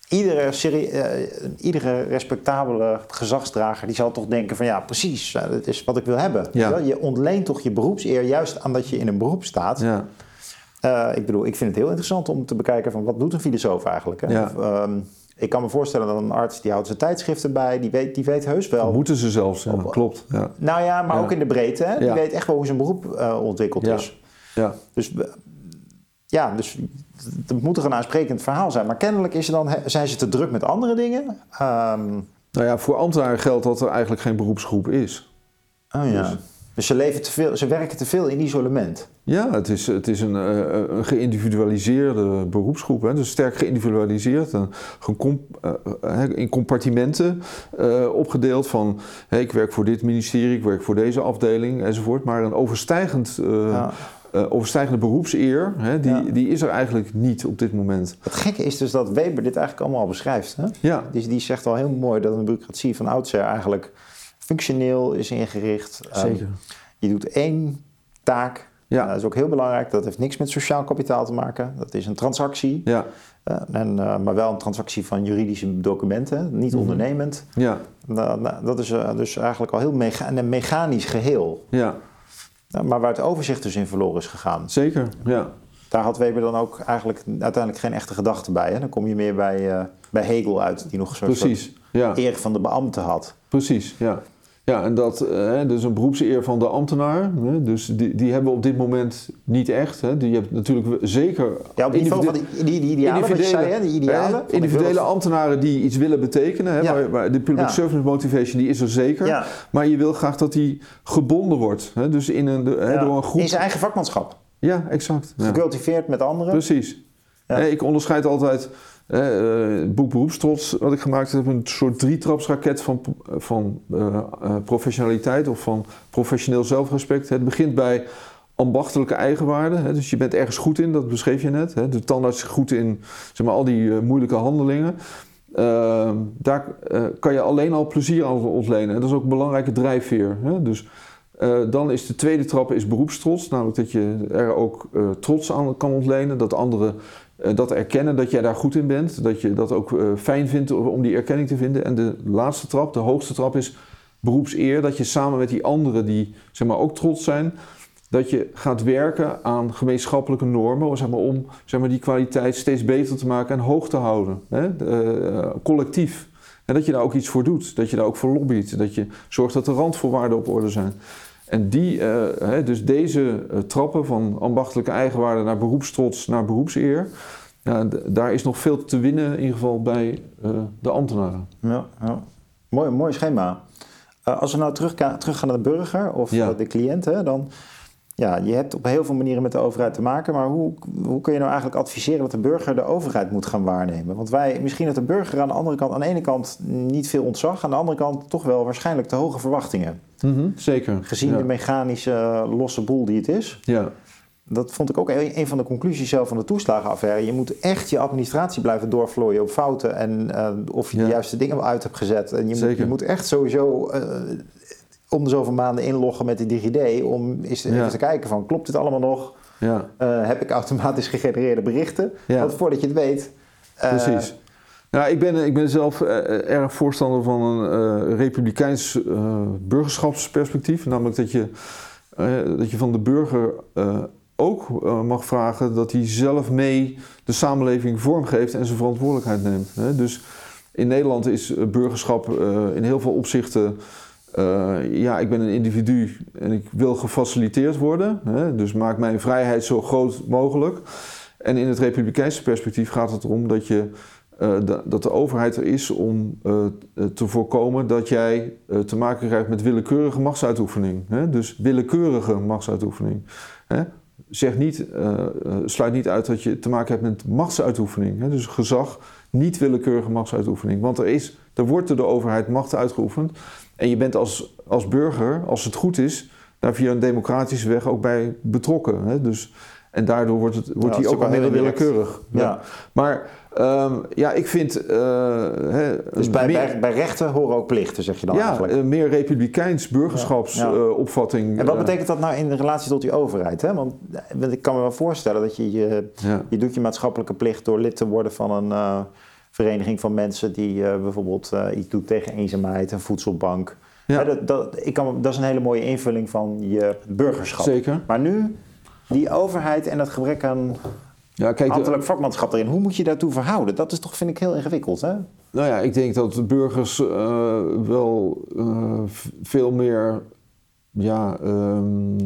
Iedere, serie- eh, iedere respectabele gezagsdrager die zal toch denken van ja, precies, eh, dat is wat ik wil hebben. Ja. Je ontleent toch je beroepseer juist aan dat je in een beroep staat. Ja. Eh, ik bedoel, ik vind het heel interessant om te bekijken van wat doet een filosoof eigenlijk. Hè? Ja. Of, ehm, ik kan me voorstellen dat een arts die houdt zijn tijdschriften bij, die weet, die weet heus wel. Dat moeten ze zelfs. Ja, Op- klopt. Ja. Nou ja, maar ook in de breedte. Hè? Die weet echt wel hoe zijn beroep eh, ontwikkeld is. Ja. Dus ja, dus het moet toch een aansprekend verhaal zijn. Maar kennelijk is dan, zijn ze te druk met andere dingen. Ehm, Nou ja, voor ambtenaren geldt dat er eigenlijk geen beroepsgroep is. oh ja. Dus- Dus ze, leven te veel, ze werken te veel in isolement. Ja, het is, het is een, eh, een geïndividualiseerde beroepsgroep. Hè? Dus sterk geïndividualiseerd. En eh, eh, in compartimenten eh, opgedeeld van... Hey, ik werk voor dit ministerie, ik werk voor deze afdeling enzovoort. Maar een overstijgend, eh, Ja. Eh, overstijgende beroepseer... Hè, die, Ja. die is er eigenlijk niet op dit moment. Het gekke is dus dat Weber dit eigenlijk allemaal al beschrijft. Hè? Ja, Die, die zegt al heel mooi dat een bureaucratie van oudsher eigenlijk functioneel is ingericht. Ehm, zeker. je doet één taak Ja. dat is ook heel belangrijk. Dat heeft niks met sociaal kapitaal te maken. Dat is een transactie. Ja, Eh, en, eh, maar wel een transactie van juridische documenten, niet Mhm. ondernemend. ja, Nou, nou, dat is eh, dus eigenlijk al heel mecha een mechanisch geheel. ja, Maar waar het overzicht dus in verloren is gegaan. zeker. Ja, Daar had Weber dan ook eigenlijk uiteindelijk geen echte gedachte bij. Hè? Dan kom je meer bij, eh, bij Hegel uit, die nog een soort precies. Ja. eer van de beambte had. Precies, ja. Ja, en dat eh, dus een beroepseer van de ambtenaar. Hè, dus die, die hebben we op dit moment niet echt. Hè. Die hebben natuurlijk zeker. Ja, op niveau van die, die, die idealen, zei, hè? die idealen. hè, individuele ambtenaren die iets willen betekenen. Hè, Ja. waar, waar de public Ja. service motivation die is er zeker. Ja, Maar je wil graag dat die gebonden wordt. Hè, dus in een, hè, door een groep. In zijn eigen vakmanschap. Ja, exact. Gecultiveerd met anderen. Precies. Hè, ik onderscheid altijd hè, het boek Beroepstrots, wat ik gemaakt heb, een soort drietrapsraket van, van eh, eh, professionaliteit of van professioneel zelfrespect. Het begint bij ambachtelijke eigenwaarden. Hè, dus je bent ergens goed in, dat beschreef je net. De tandarts is goed in zeg maar, al die eh, moeilijke handelingen. Eh, daar eh, kan je alleen al plezier aan ontlenen. En dat is ook een belangrijke drijfveer. Hè? Dus eh, dan is de tweede trap is beroepstrots. Namelijk dat je er ook eh, trots aan kan ontlenen. Dat anderen eh, dat erkennen dat jij daar goed in bent. Dat je dat ook eh, fijn vindt om die erkenning te vinden. En de laatste trap, de hoogste trap, is beroepseer. Dat je samen met die anderen die zeg maar, ook trots zijn... dat je gaat werken aan gemeenschappelijke normen... Zeg maar, om zeg maar, die kwaliteit steeds beter te maken en hoog te houden. Hè? Eh, collectief. En dat je daar ook iets voor doet. Dat je daar ook voor lobbyt. Dat je zorgt dat de randvoorwaarden op orde zijn. En die, eh, hè, dus deze eh, trappen van ambachtelijke eigenwaarde naar beroepstrots naar beroepseer, ja, daar is nog veel te winnen, in ieder geval bij eh, de ambtenaren. Ja, ja. Mooi, mooi schema. Als we nou terug, teruggaan naar de burger of Ja. de cliënt, hè, dan... Ja, je hebt op heel veel manieren met de overheid te maken, maar hoe, hoe kun je nou eigenlijk adviseren dat de burger de overheid moet gaan waarnemen? Want wij, misschien dat de burger aan de andere kant, aan de ene kant niet veel ontzag, aan de andere kant toch wel waarschijnlijk te hoge verwachtingen. Zeker. Gezien ja. de mechanische losse boel die het is. Ja, Dat vond ik ook een, een van de conclusies zelf van de toeslagenaffaire. Je moet echt je administratie blijven doorvlooien op fouten en eh, of je Ja. de juiste dingen wel uit hebt gezet. En je, moet, Zeker. je moet echt sowieso eh, om de zoveel maanden inloggen met die DigiD om eens Ja. even te kijken van klopt dit allemaal nog? ja, Eh, heb ik automatisch gegenereerde berichten? Ja. Want voordat je het weet... eh, precies. Nou, ik, ben, ik ben zelf eh, erg voorstander van een republikeins burgerschapsperspectief. Namelijk dat je, dat je van de burger ook mag vragen dat hij zelf mee de samenleving vormgeeft en zijn verantwoordelijkheid neemt. Hè. Dus in Nederland is burgerschap in heel veel opzichten. Eh, ja, ik ben een individu en ik wil gefaciliteerd worden. Hè, dus maak mijn vrijheid zo groot mogelijk. En in het republikeinse perspectief gaat het erom dat, je, eh, da- dat de overheid er is om eh, te voorkomen dat jij te maken krijgt met willekeurige machtsuitoefening. Hè? Dus willekeurige machtsuitoefening. Hè? Zeg niet, sluit niet uit dat je te maken hebt met machtsuitoefening. Hè? Dus gezag, niet willekeurige machtsuitoefening. Want er, is, er wordt door de overheid macht uitgeoefend. En je bent als, als burger, als het goed is, daar via een democratische weg ook bij betrokken. Hè? Dus, en daardoor wordt, het, wordt dat die ook al minder willekeurig. ja. Maar ehm, ja, ik vind... eh, hè, Dus bij, meer, bij, bij rechten horen ook plichten, zeg je dan ja, eigenlijk. een meer republikeins Ja, ja. burgerschapsopvatting. En wat betekent dat nou in relatie tot die overheid? Hè? Want, eh, want ik kan me wel voorstellen dat je, je, ja, je doet je maatschappelijke plicht door lid te worden van een eh, vereniging van mensen die eh, bijvoorbeeld eh, iets doet tegen eenzaamheid, een voedselbank. Ja. Dat, dat, ik kan, dat is een hele mooie invulling van je burgerschap. zeker. Maar nu, die overheid en dat gebrek aan Ja, kijk, de- ambtelijk vakmanschap erin, hoe moet je daartoe verhouden? Dat is toch, vind ik, heel ingewikkeld. Hè? nou ja, ik denk dat de burgers eh, wel veel meer ja, ehm,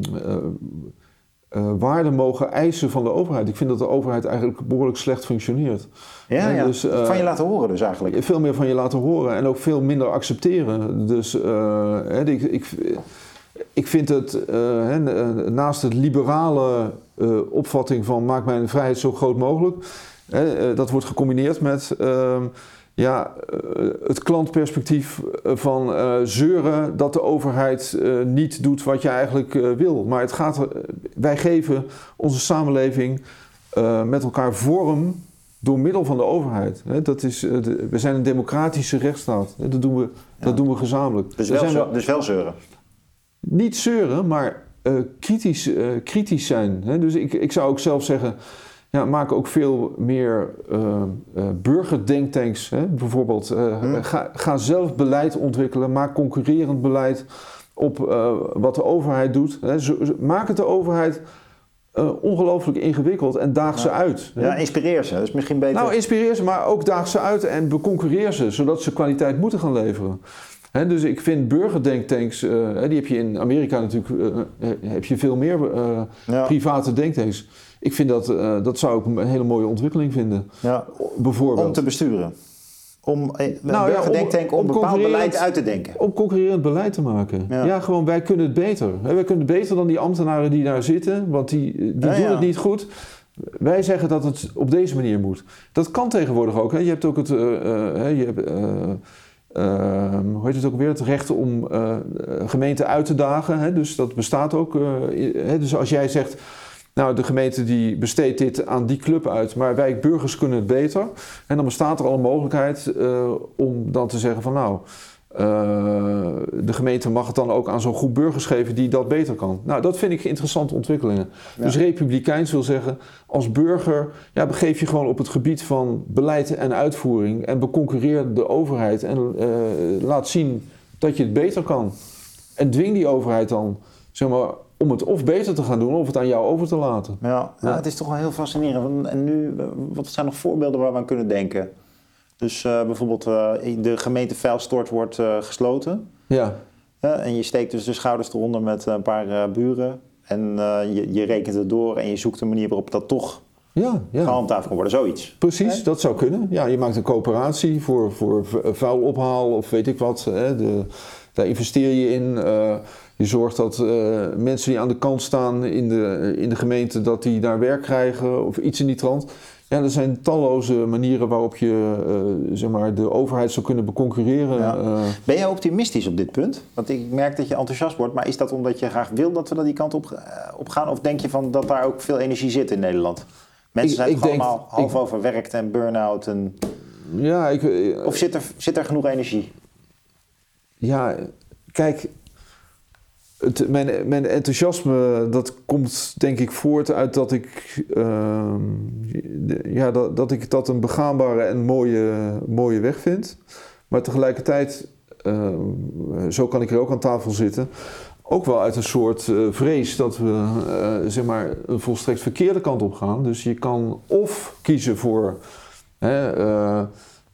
eh, eh, waarde mogen eisen van de overheid. Ik vind dat de overheid eigenlijk behoorlijk slecht functioneert. Ja, Ja, dus, eh, van je laten horen dus eigenlijk. Veel meer van je laten horen en ook veel minder accepteren. Dus eh, hè, ik, ik, ik vind het hè, naast het liberale opvatting van maak mijn vrijheid zo groot mogelijk, hè, dat wordt gecombineerd met ehm, ja, eh, het klantperspectief van eh, zeuren dat de overheid eh, niet doet wat je eigenlijk eh, wil. Maar het gaat wij geven onze samenleving eh, met elkaar vorm door middel van de overheid. Hè, Dat is, eh, de- we zijn een democratische rechtsstaat. Dat doen we, Ja. dat doen we gezamenlijk. Dus Er wel, zijn dus wel zeuren. niet zeuren, maar eh, kritisch, eh, kritisch zijn. Hè? Dus ik, ik zou ook zelf zeggen, ja, maak ook veel meer uh, burgerdenktanks. Hè? Bijvoorbeeld, Hmm. ga, ga zelf beleid ontwikkelen, maak concurrerend beleid op wat de overheid doet. Hè? Zo- maak het de overheid ongelooflijk ingewikkeld en daag ze uit. hè? Ja, inspireer ze. Dat is misschien beter. Nou, inspireer ze, maar ook daag ze uit en beconcurreer ze, zodat ze kwaliteit moeten gaan leveren. Dus ik vind burgerdenktanks, eh, hè, die heb je in Amerika natuurlijk, eh, eh, heb je veel meer eh, ja, private denktanks. Ik vind dat, eh, dat zou ik een hele mooie ontwikkeling vinden. ja. Bijvoorbeeld. Om te besturen. Om eh, een Nou ja, om, om- om bepaald beleid uit te denken. Om concurrerend beleid te maken. Ja. Ja, gewoon wij kunnen het beter. Hè, wij kunnen het beter dan die ambtenaren die daar zitten, want die, die Ja, doen het niet goed. Wij zeggen dat het op deze manier moet. Dat kan tegenwoordig ook. Hè. Je hebt ook het, eh, eh, hè, je hebt, eh, eh, hoe heet het ook weer? Het recht om eh, gemeenten uit te dagen. Hè. Dus dat bestaat ook. eh. Dus als jij zegt, nou de gemeente die besteedt dit aan die club uit, maar wij burgers kunnen het beter. En dan bestaat er al een mogelijkheid eh, om dan te zeggen van nou, eh, de gemeente mag het dan ook aan zo'n groep burgers geven die dat beter kan. Nou, dat vind ik interessante ontwikkelingen. Ja. Dus republikeins wil zeggen, als burger ja, begeef je gewoon op het gebied van beleid en uitvoering en beconcurreer de overheid en eh, laat zien dat je het beter kan. En dwing die overheid dan, zeg maar, om het of beter te gaan doen of het aan jou over te laten. Ja, ja, het is toch wel heel fascinerend. Want- En nu, eh, wat zijn nog voorbeelden waar we aan kunnen denken? Dus eh, bijvoorbeeld eh, de gemeente Vuilstort wordt gesloten. Ja, en je steekt dus de schouders eronder met een paar buren. En je, je rekent het door en je zoekt een manier waarop dat toch ja, ja. gehandhaafd kan worden. Zoiets. Precies, Hè? dat zou kunnen. Ja, je maakt een coöperatie voor, voor vu- vuilophaal of weet ik wat. Hè. De, daar investeer je in. Eh, je zorgt dat eh, mensen die aan de kant staan in de, in de gemeente, dat die daar werk krijgen of iets in die trant. Ja, er zijn talloze manieren waarop je eh, zeg maar, de overheid zou kunnen beconcurreren. Ja. Eh, Ben jij optimistisch op dit punt? Want ik merk dat je enthousiast wordt. Maar is dat omdat je graag wil dat we naar die kant op, eh, op gaan? Of denk je van dat daar ook veel energie zit in Nederland? Mensen Ik- zijn ik toch denk- allemaal half ik- overwerkt en burn-out. En... ja, ik, eh, Of zit er, zit er genoeg energie? Ja, kijk, het, mijn, mijn enthousiasme dat komt denk ik voort uit dat ik, ehm, ja, dat, dat ik dat een begaanbare en mooie, mooie weg vind. Maar tegelijkertijd, ehm, zo kan ik er ook aan tafel zitten, ook wel uit een soort eh, vrees dat we eh, zeg maar een volstrekt verkeerde kant op gaan. Dus je kan of kiezen voor hè, eh,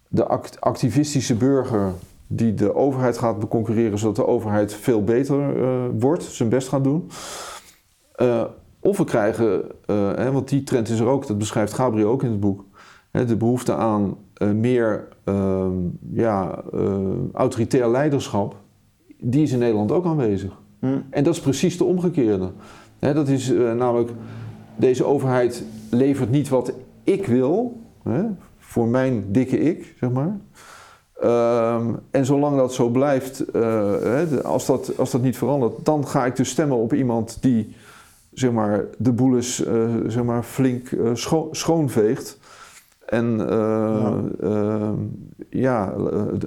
de act- activistische burger die de overheid gaat beconcurreren, zodat de overheid veel beter eh, wordt, zijn best gaat doen. Eh, of we krijgen, eh, hè, want die trend is er ook, dat beschrijft Gabriel ook in het boek, hè, de behoefte aan meer ehm, ja, autoritair leiderschap, die is in Nederland ook aanwezig. Hm. En dat is precies de omgekeerde. Hè, dat is namelijk, deze overheid levert niet wat ik wil, hè, voor mijn dikke ik, zeg maar. Ehm, en zolang dat zo blijft, eh, als, dat, als dat niet verandert, dan ga ik dus stemmen op iemand die zeg maar, de boel is eh, zeg maar, flink eh, scho- schoonveegt. En Ja. ja, ja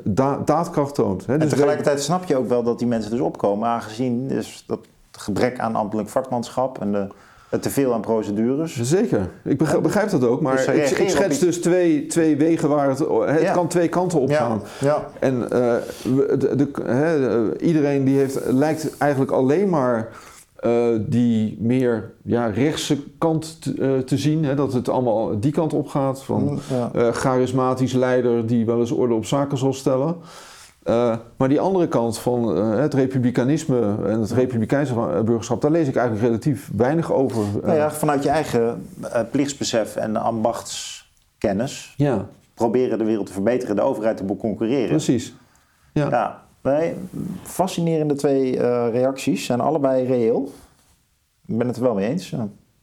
da- daadkracht toont. Hè. En Dus tegelijkertijd snap je ook wel dat die mensen dus opkomen, aangezien dus dat gebrek aan ambtelijk vakmanschap en de, het teveel aan procedures. Zeker, ik begrijp, begrijp dat ook, maar Dus ik, ik schets dus twee, twee wegen waar het, het Ja. kan twee kanten op gaan. Ja, ja. En eh, de, de- iedereen die heeft, lijkt eigenlijk alleen maar eh, die meer ja, rechtse kant te, eh, te zien. Hè, dat het allemaal die kant op gaat. Van Ja. eh, charismatisch leider die wel eens orde op zaken zal stellen. Eh, maar die andere kant van eh, het republikeinisme en het republikeinse burgerschap, daar lees ik eigenlijk relatief weinig over. Eh, Nou ja, vanuit je eigen plichtsbesef en ambachtskennis ja, proberen de wereld te verbeteren, de overheid te concurreren. precies. Ja. Ja, wij, fascinerende twee reacties, zijn allebei reëel. Ik ben het er wel mee eens.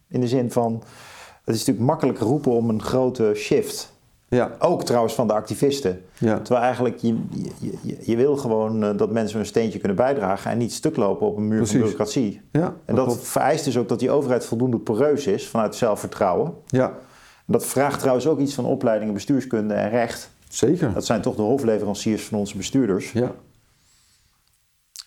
In de zin van, het is natuurlijk makkelijk roepen om een grote shift. Ja, Ook trouwens van de activisten. ja. Terwijl eigenlijk, je, je, je, wil gewoon eh, dat mensen een steentje kunnen bijdragen en niet stuk lopen op een muur Precies. van bureaucratie. ja En dat vereist dus ook dat die overheid voldoende poreus is vanuit zelfvertrouwen. Ja, En dat vraagt trouwens ook iets van opleidingen bestuurskunde en recht. zeker. Dat zijn toch de hofleveranciers van onze bestuurders. Ja.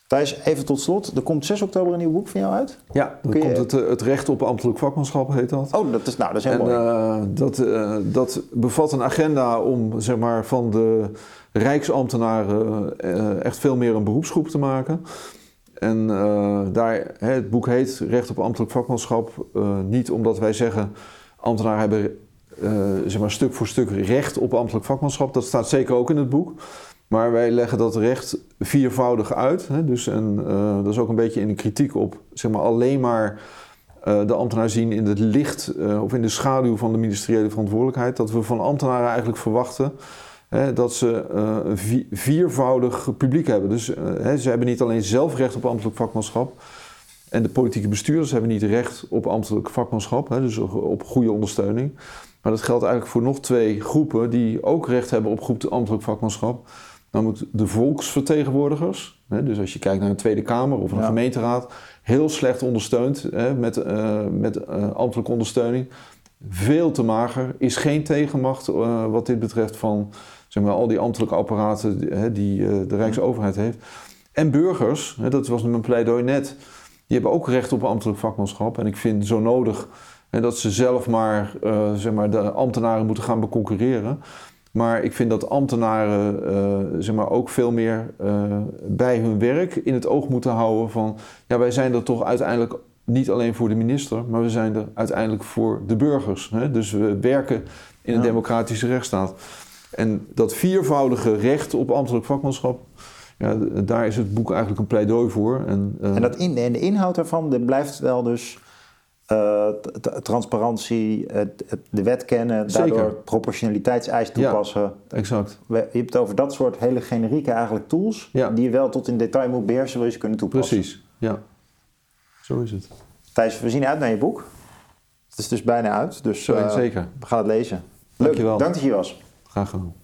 Thijs, even tot slot. Er komt 6 oktober een nieuw boek van jou uit. Ja, dan je- komt het, eh, het recht op ambtelijk vakmanschap, heet dat. Oh, dat is, nou, dat is heel En mooi. eh, dat, eh, dat bevat een agenda om zeg maar, van de Rijksambtenaren echt veel meer een beroepsgroep te maken. En daar, het boek heet Recht op ambtelijk vakmanschap. niet omdat wij zeggen ambtenaren hebben zeg maar, stuk voor stuk recht op ambtelijk vakmanschap. Dat staat zeker ook in het boek. Maar wij leggen dat recht viervoudig uit. Hè? Dus eh, dat is ook een beetje in de kritiek op zeg maar, alleen maar eh, de ambtenaar zien in het licht eh, of in de schaduw van de ministeriële verantwoordelijkheid. Dat we van ambtenaren eigenlijk verwachten hè, dat ze een vi- viervoudig publiek hebben. Dus hè, ze hebben niet alleen zelf recht op ambtelijk vakmanschap. En de politieke bestuurders hebben niet recht op ambtelijk vakmanschap, dus op goede ondersteuning. Maar dat geldt eigenlijk voor nog twee groepen die ook recht hebben op goed ambtelijk vakmanschap. Namelijk de volksvertegenwoordigers. Hè, dus als je kijkt naar een Tweede Kamer of een Ja. gemeenteraad, heel slecht ondersteund hè, met, eh, met eh, ambtelijke ondersteuning. Veel te mager, is geen tegenmacht eh, wat dit betreft van zeg maar, al die ambtelijke apparaten die, hè, die de Rijksoverheid heeft. En burgers, hè, dat was mijn pleidooi net, die hebben ook recht op ambtelijk vakmanschap. En ik vind zo nodig hè, dat ze zelf maar, zeg maar de ambtenaren moeten gaan beconcurreren. Maar ik vind dat ambtenaren eh, zeg maar ook veel meer eh, bij hun werk in het oog moeten houden van... ja, wij zijn er toch uiteindelijk niet alleen voor de minister... maar we zijn er uiteindelijk voor de burgers. Hè? Dus we werken in een Ja. democratische rechtsstaat. En dat viervoudige recht op ambtelijk vakmanschap... Ja, daar is het boek eigenlijk een pleidooi voor. En, eh, En, dat in, en de inhoud daarvan blijft wel dus eh, transparantie, de wet kennen, Zeker. daardoor proportionaliteitseis Ja. toepassen. Exact, We- Je hebt het over dat soort hele generieke eigenlijk tools Ja. die je wel tot in detail moet beheersen, wil je ze kunnen toepassen. precies. Ja, zo is het. Thijs, we zien uit naar je boek. Het is dus bijna uit, dus eh, zeker. we gaan het lezen. Leuk, Dankjewel. dank dat je hier was. Graag gedaan.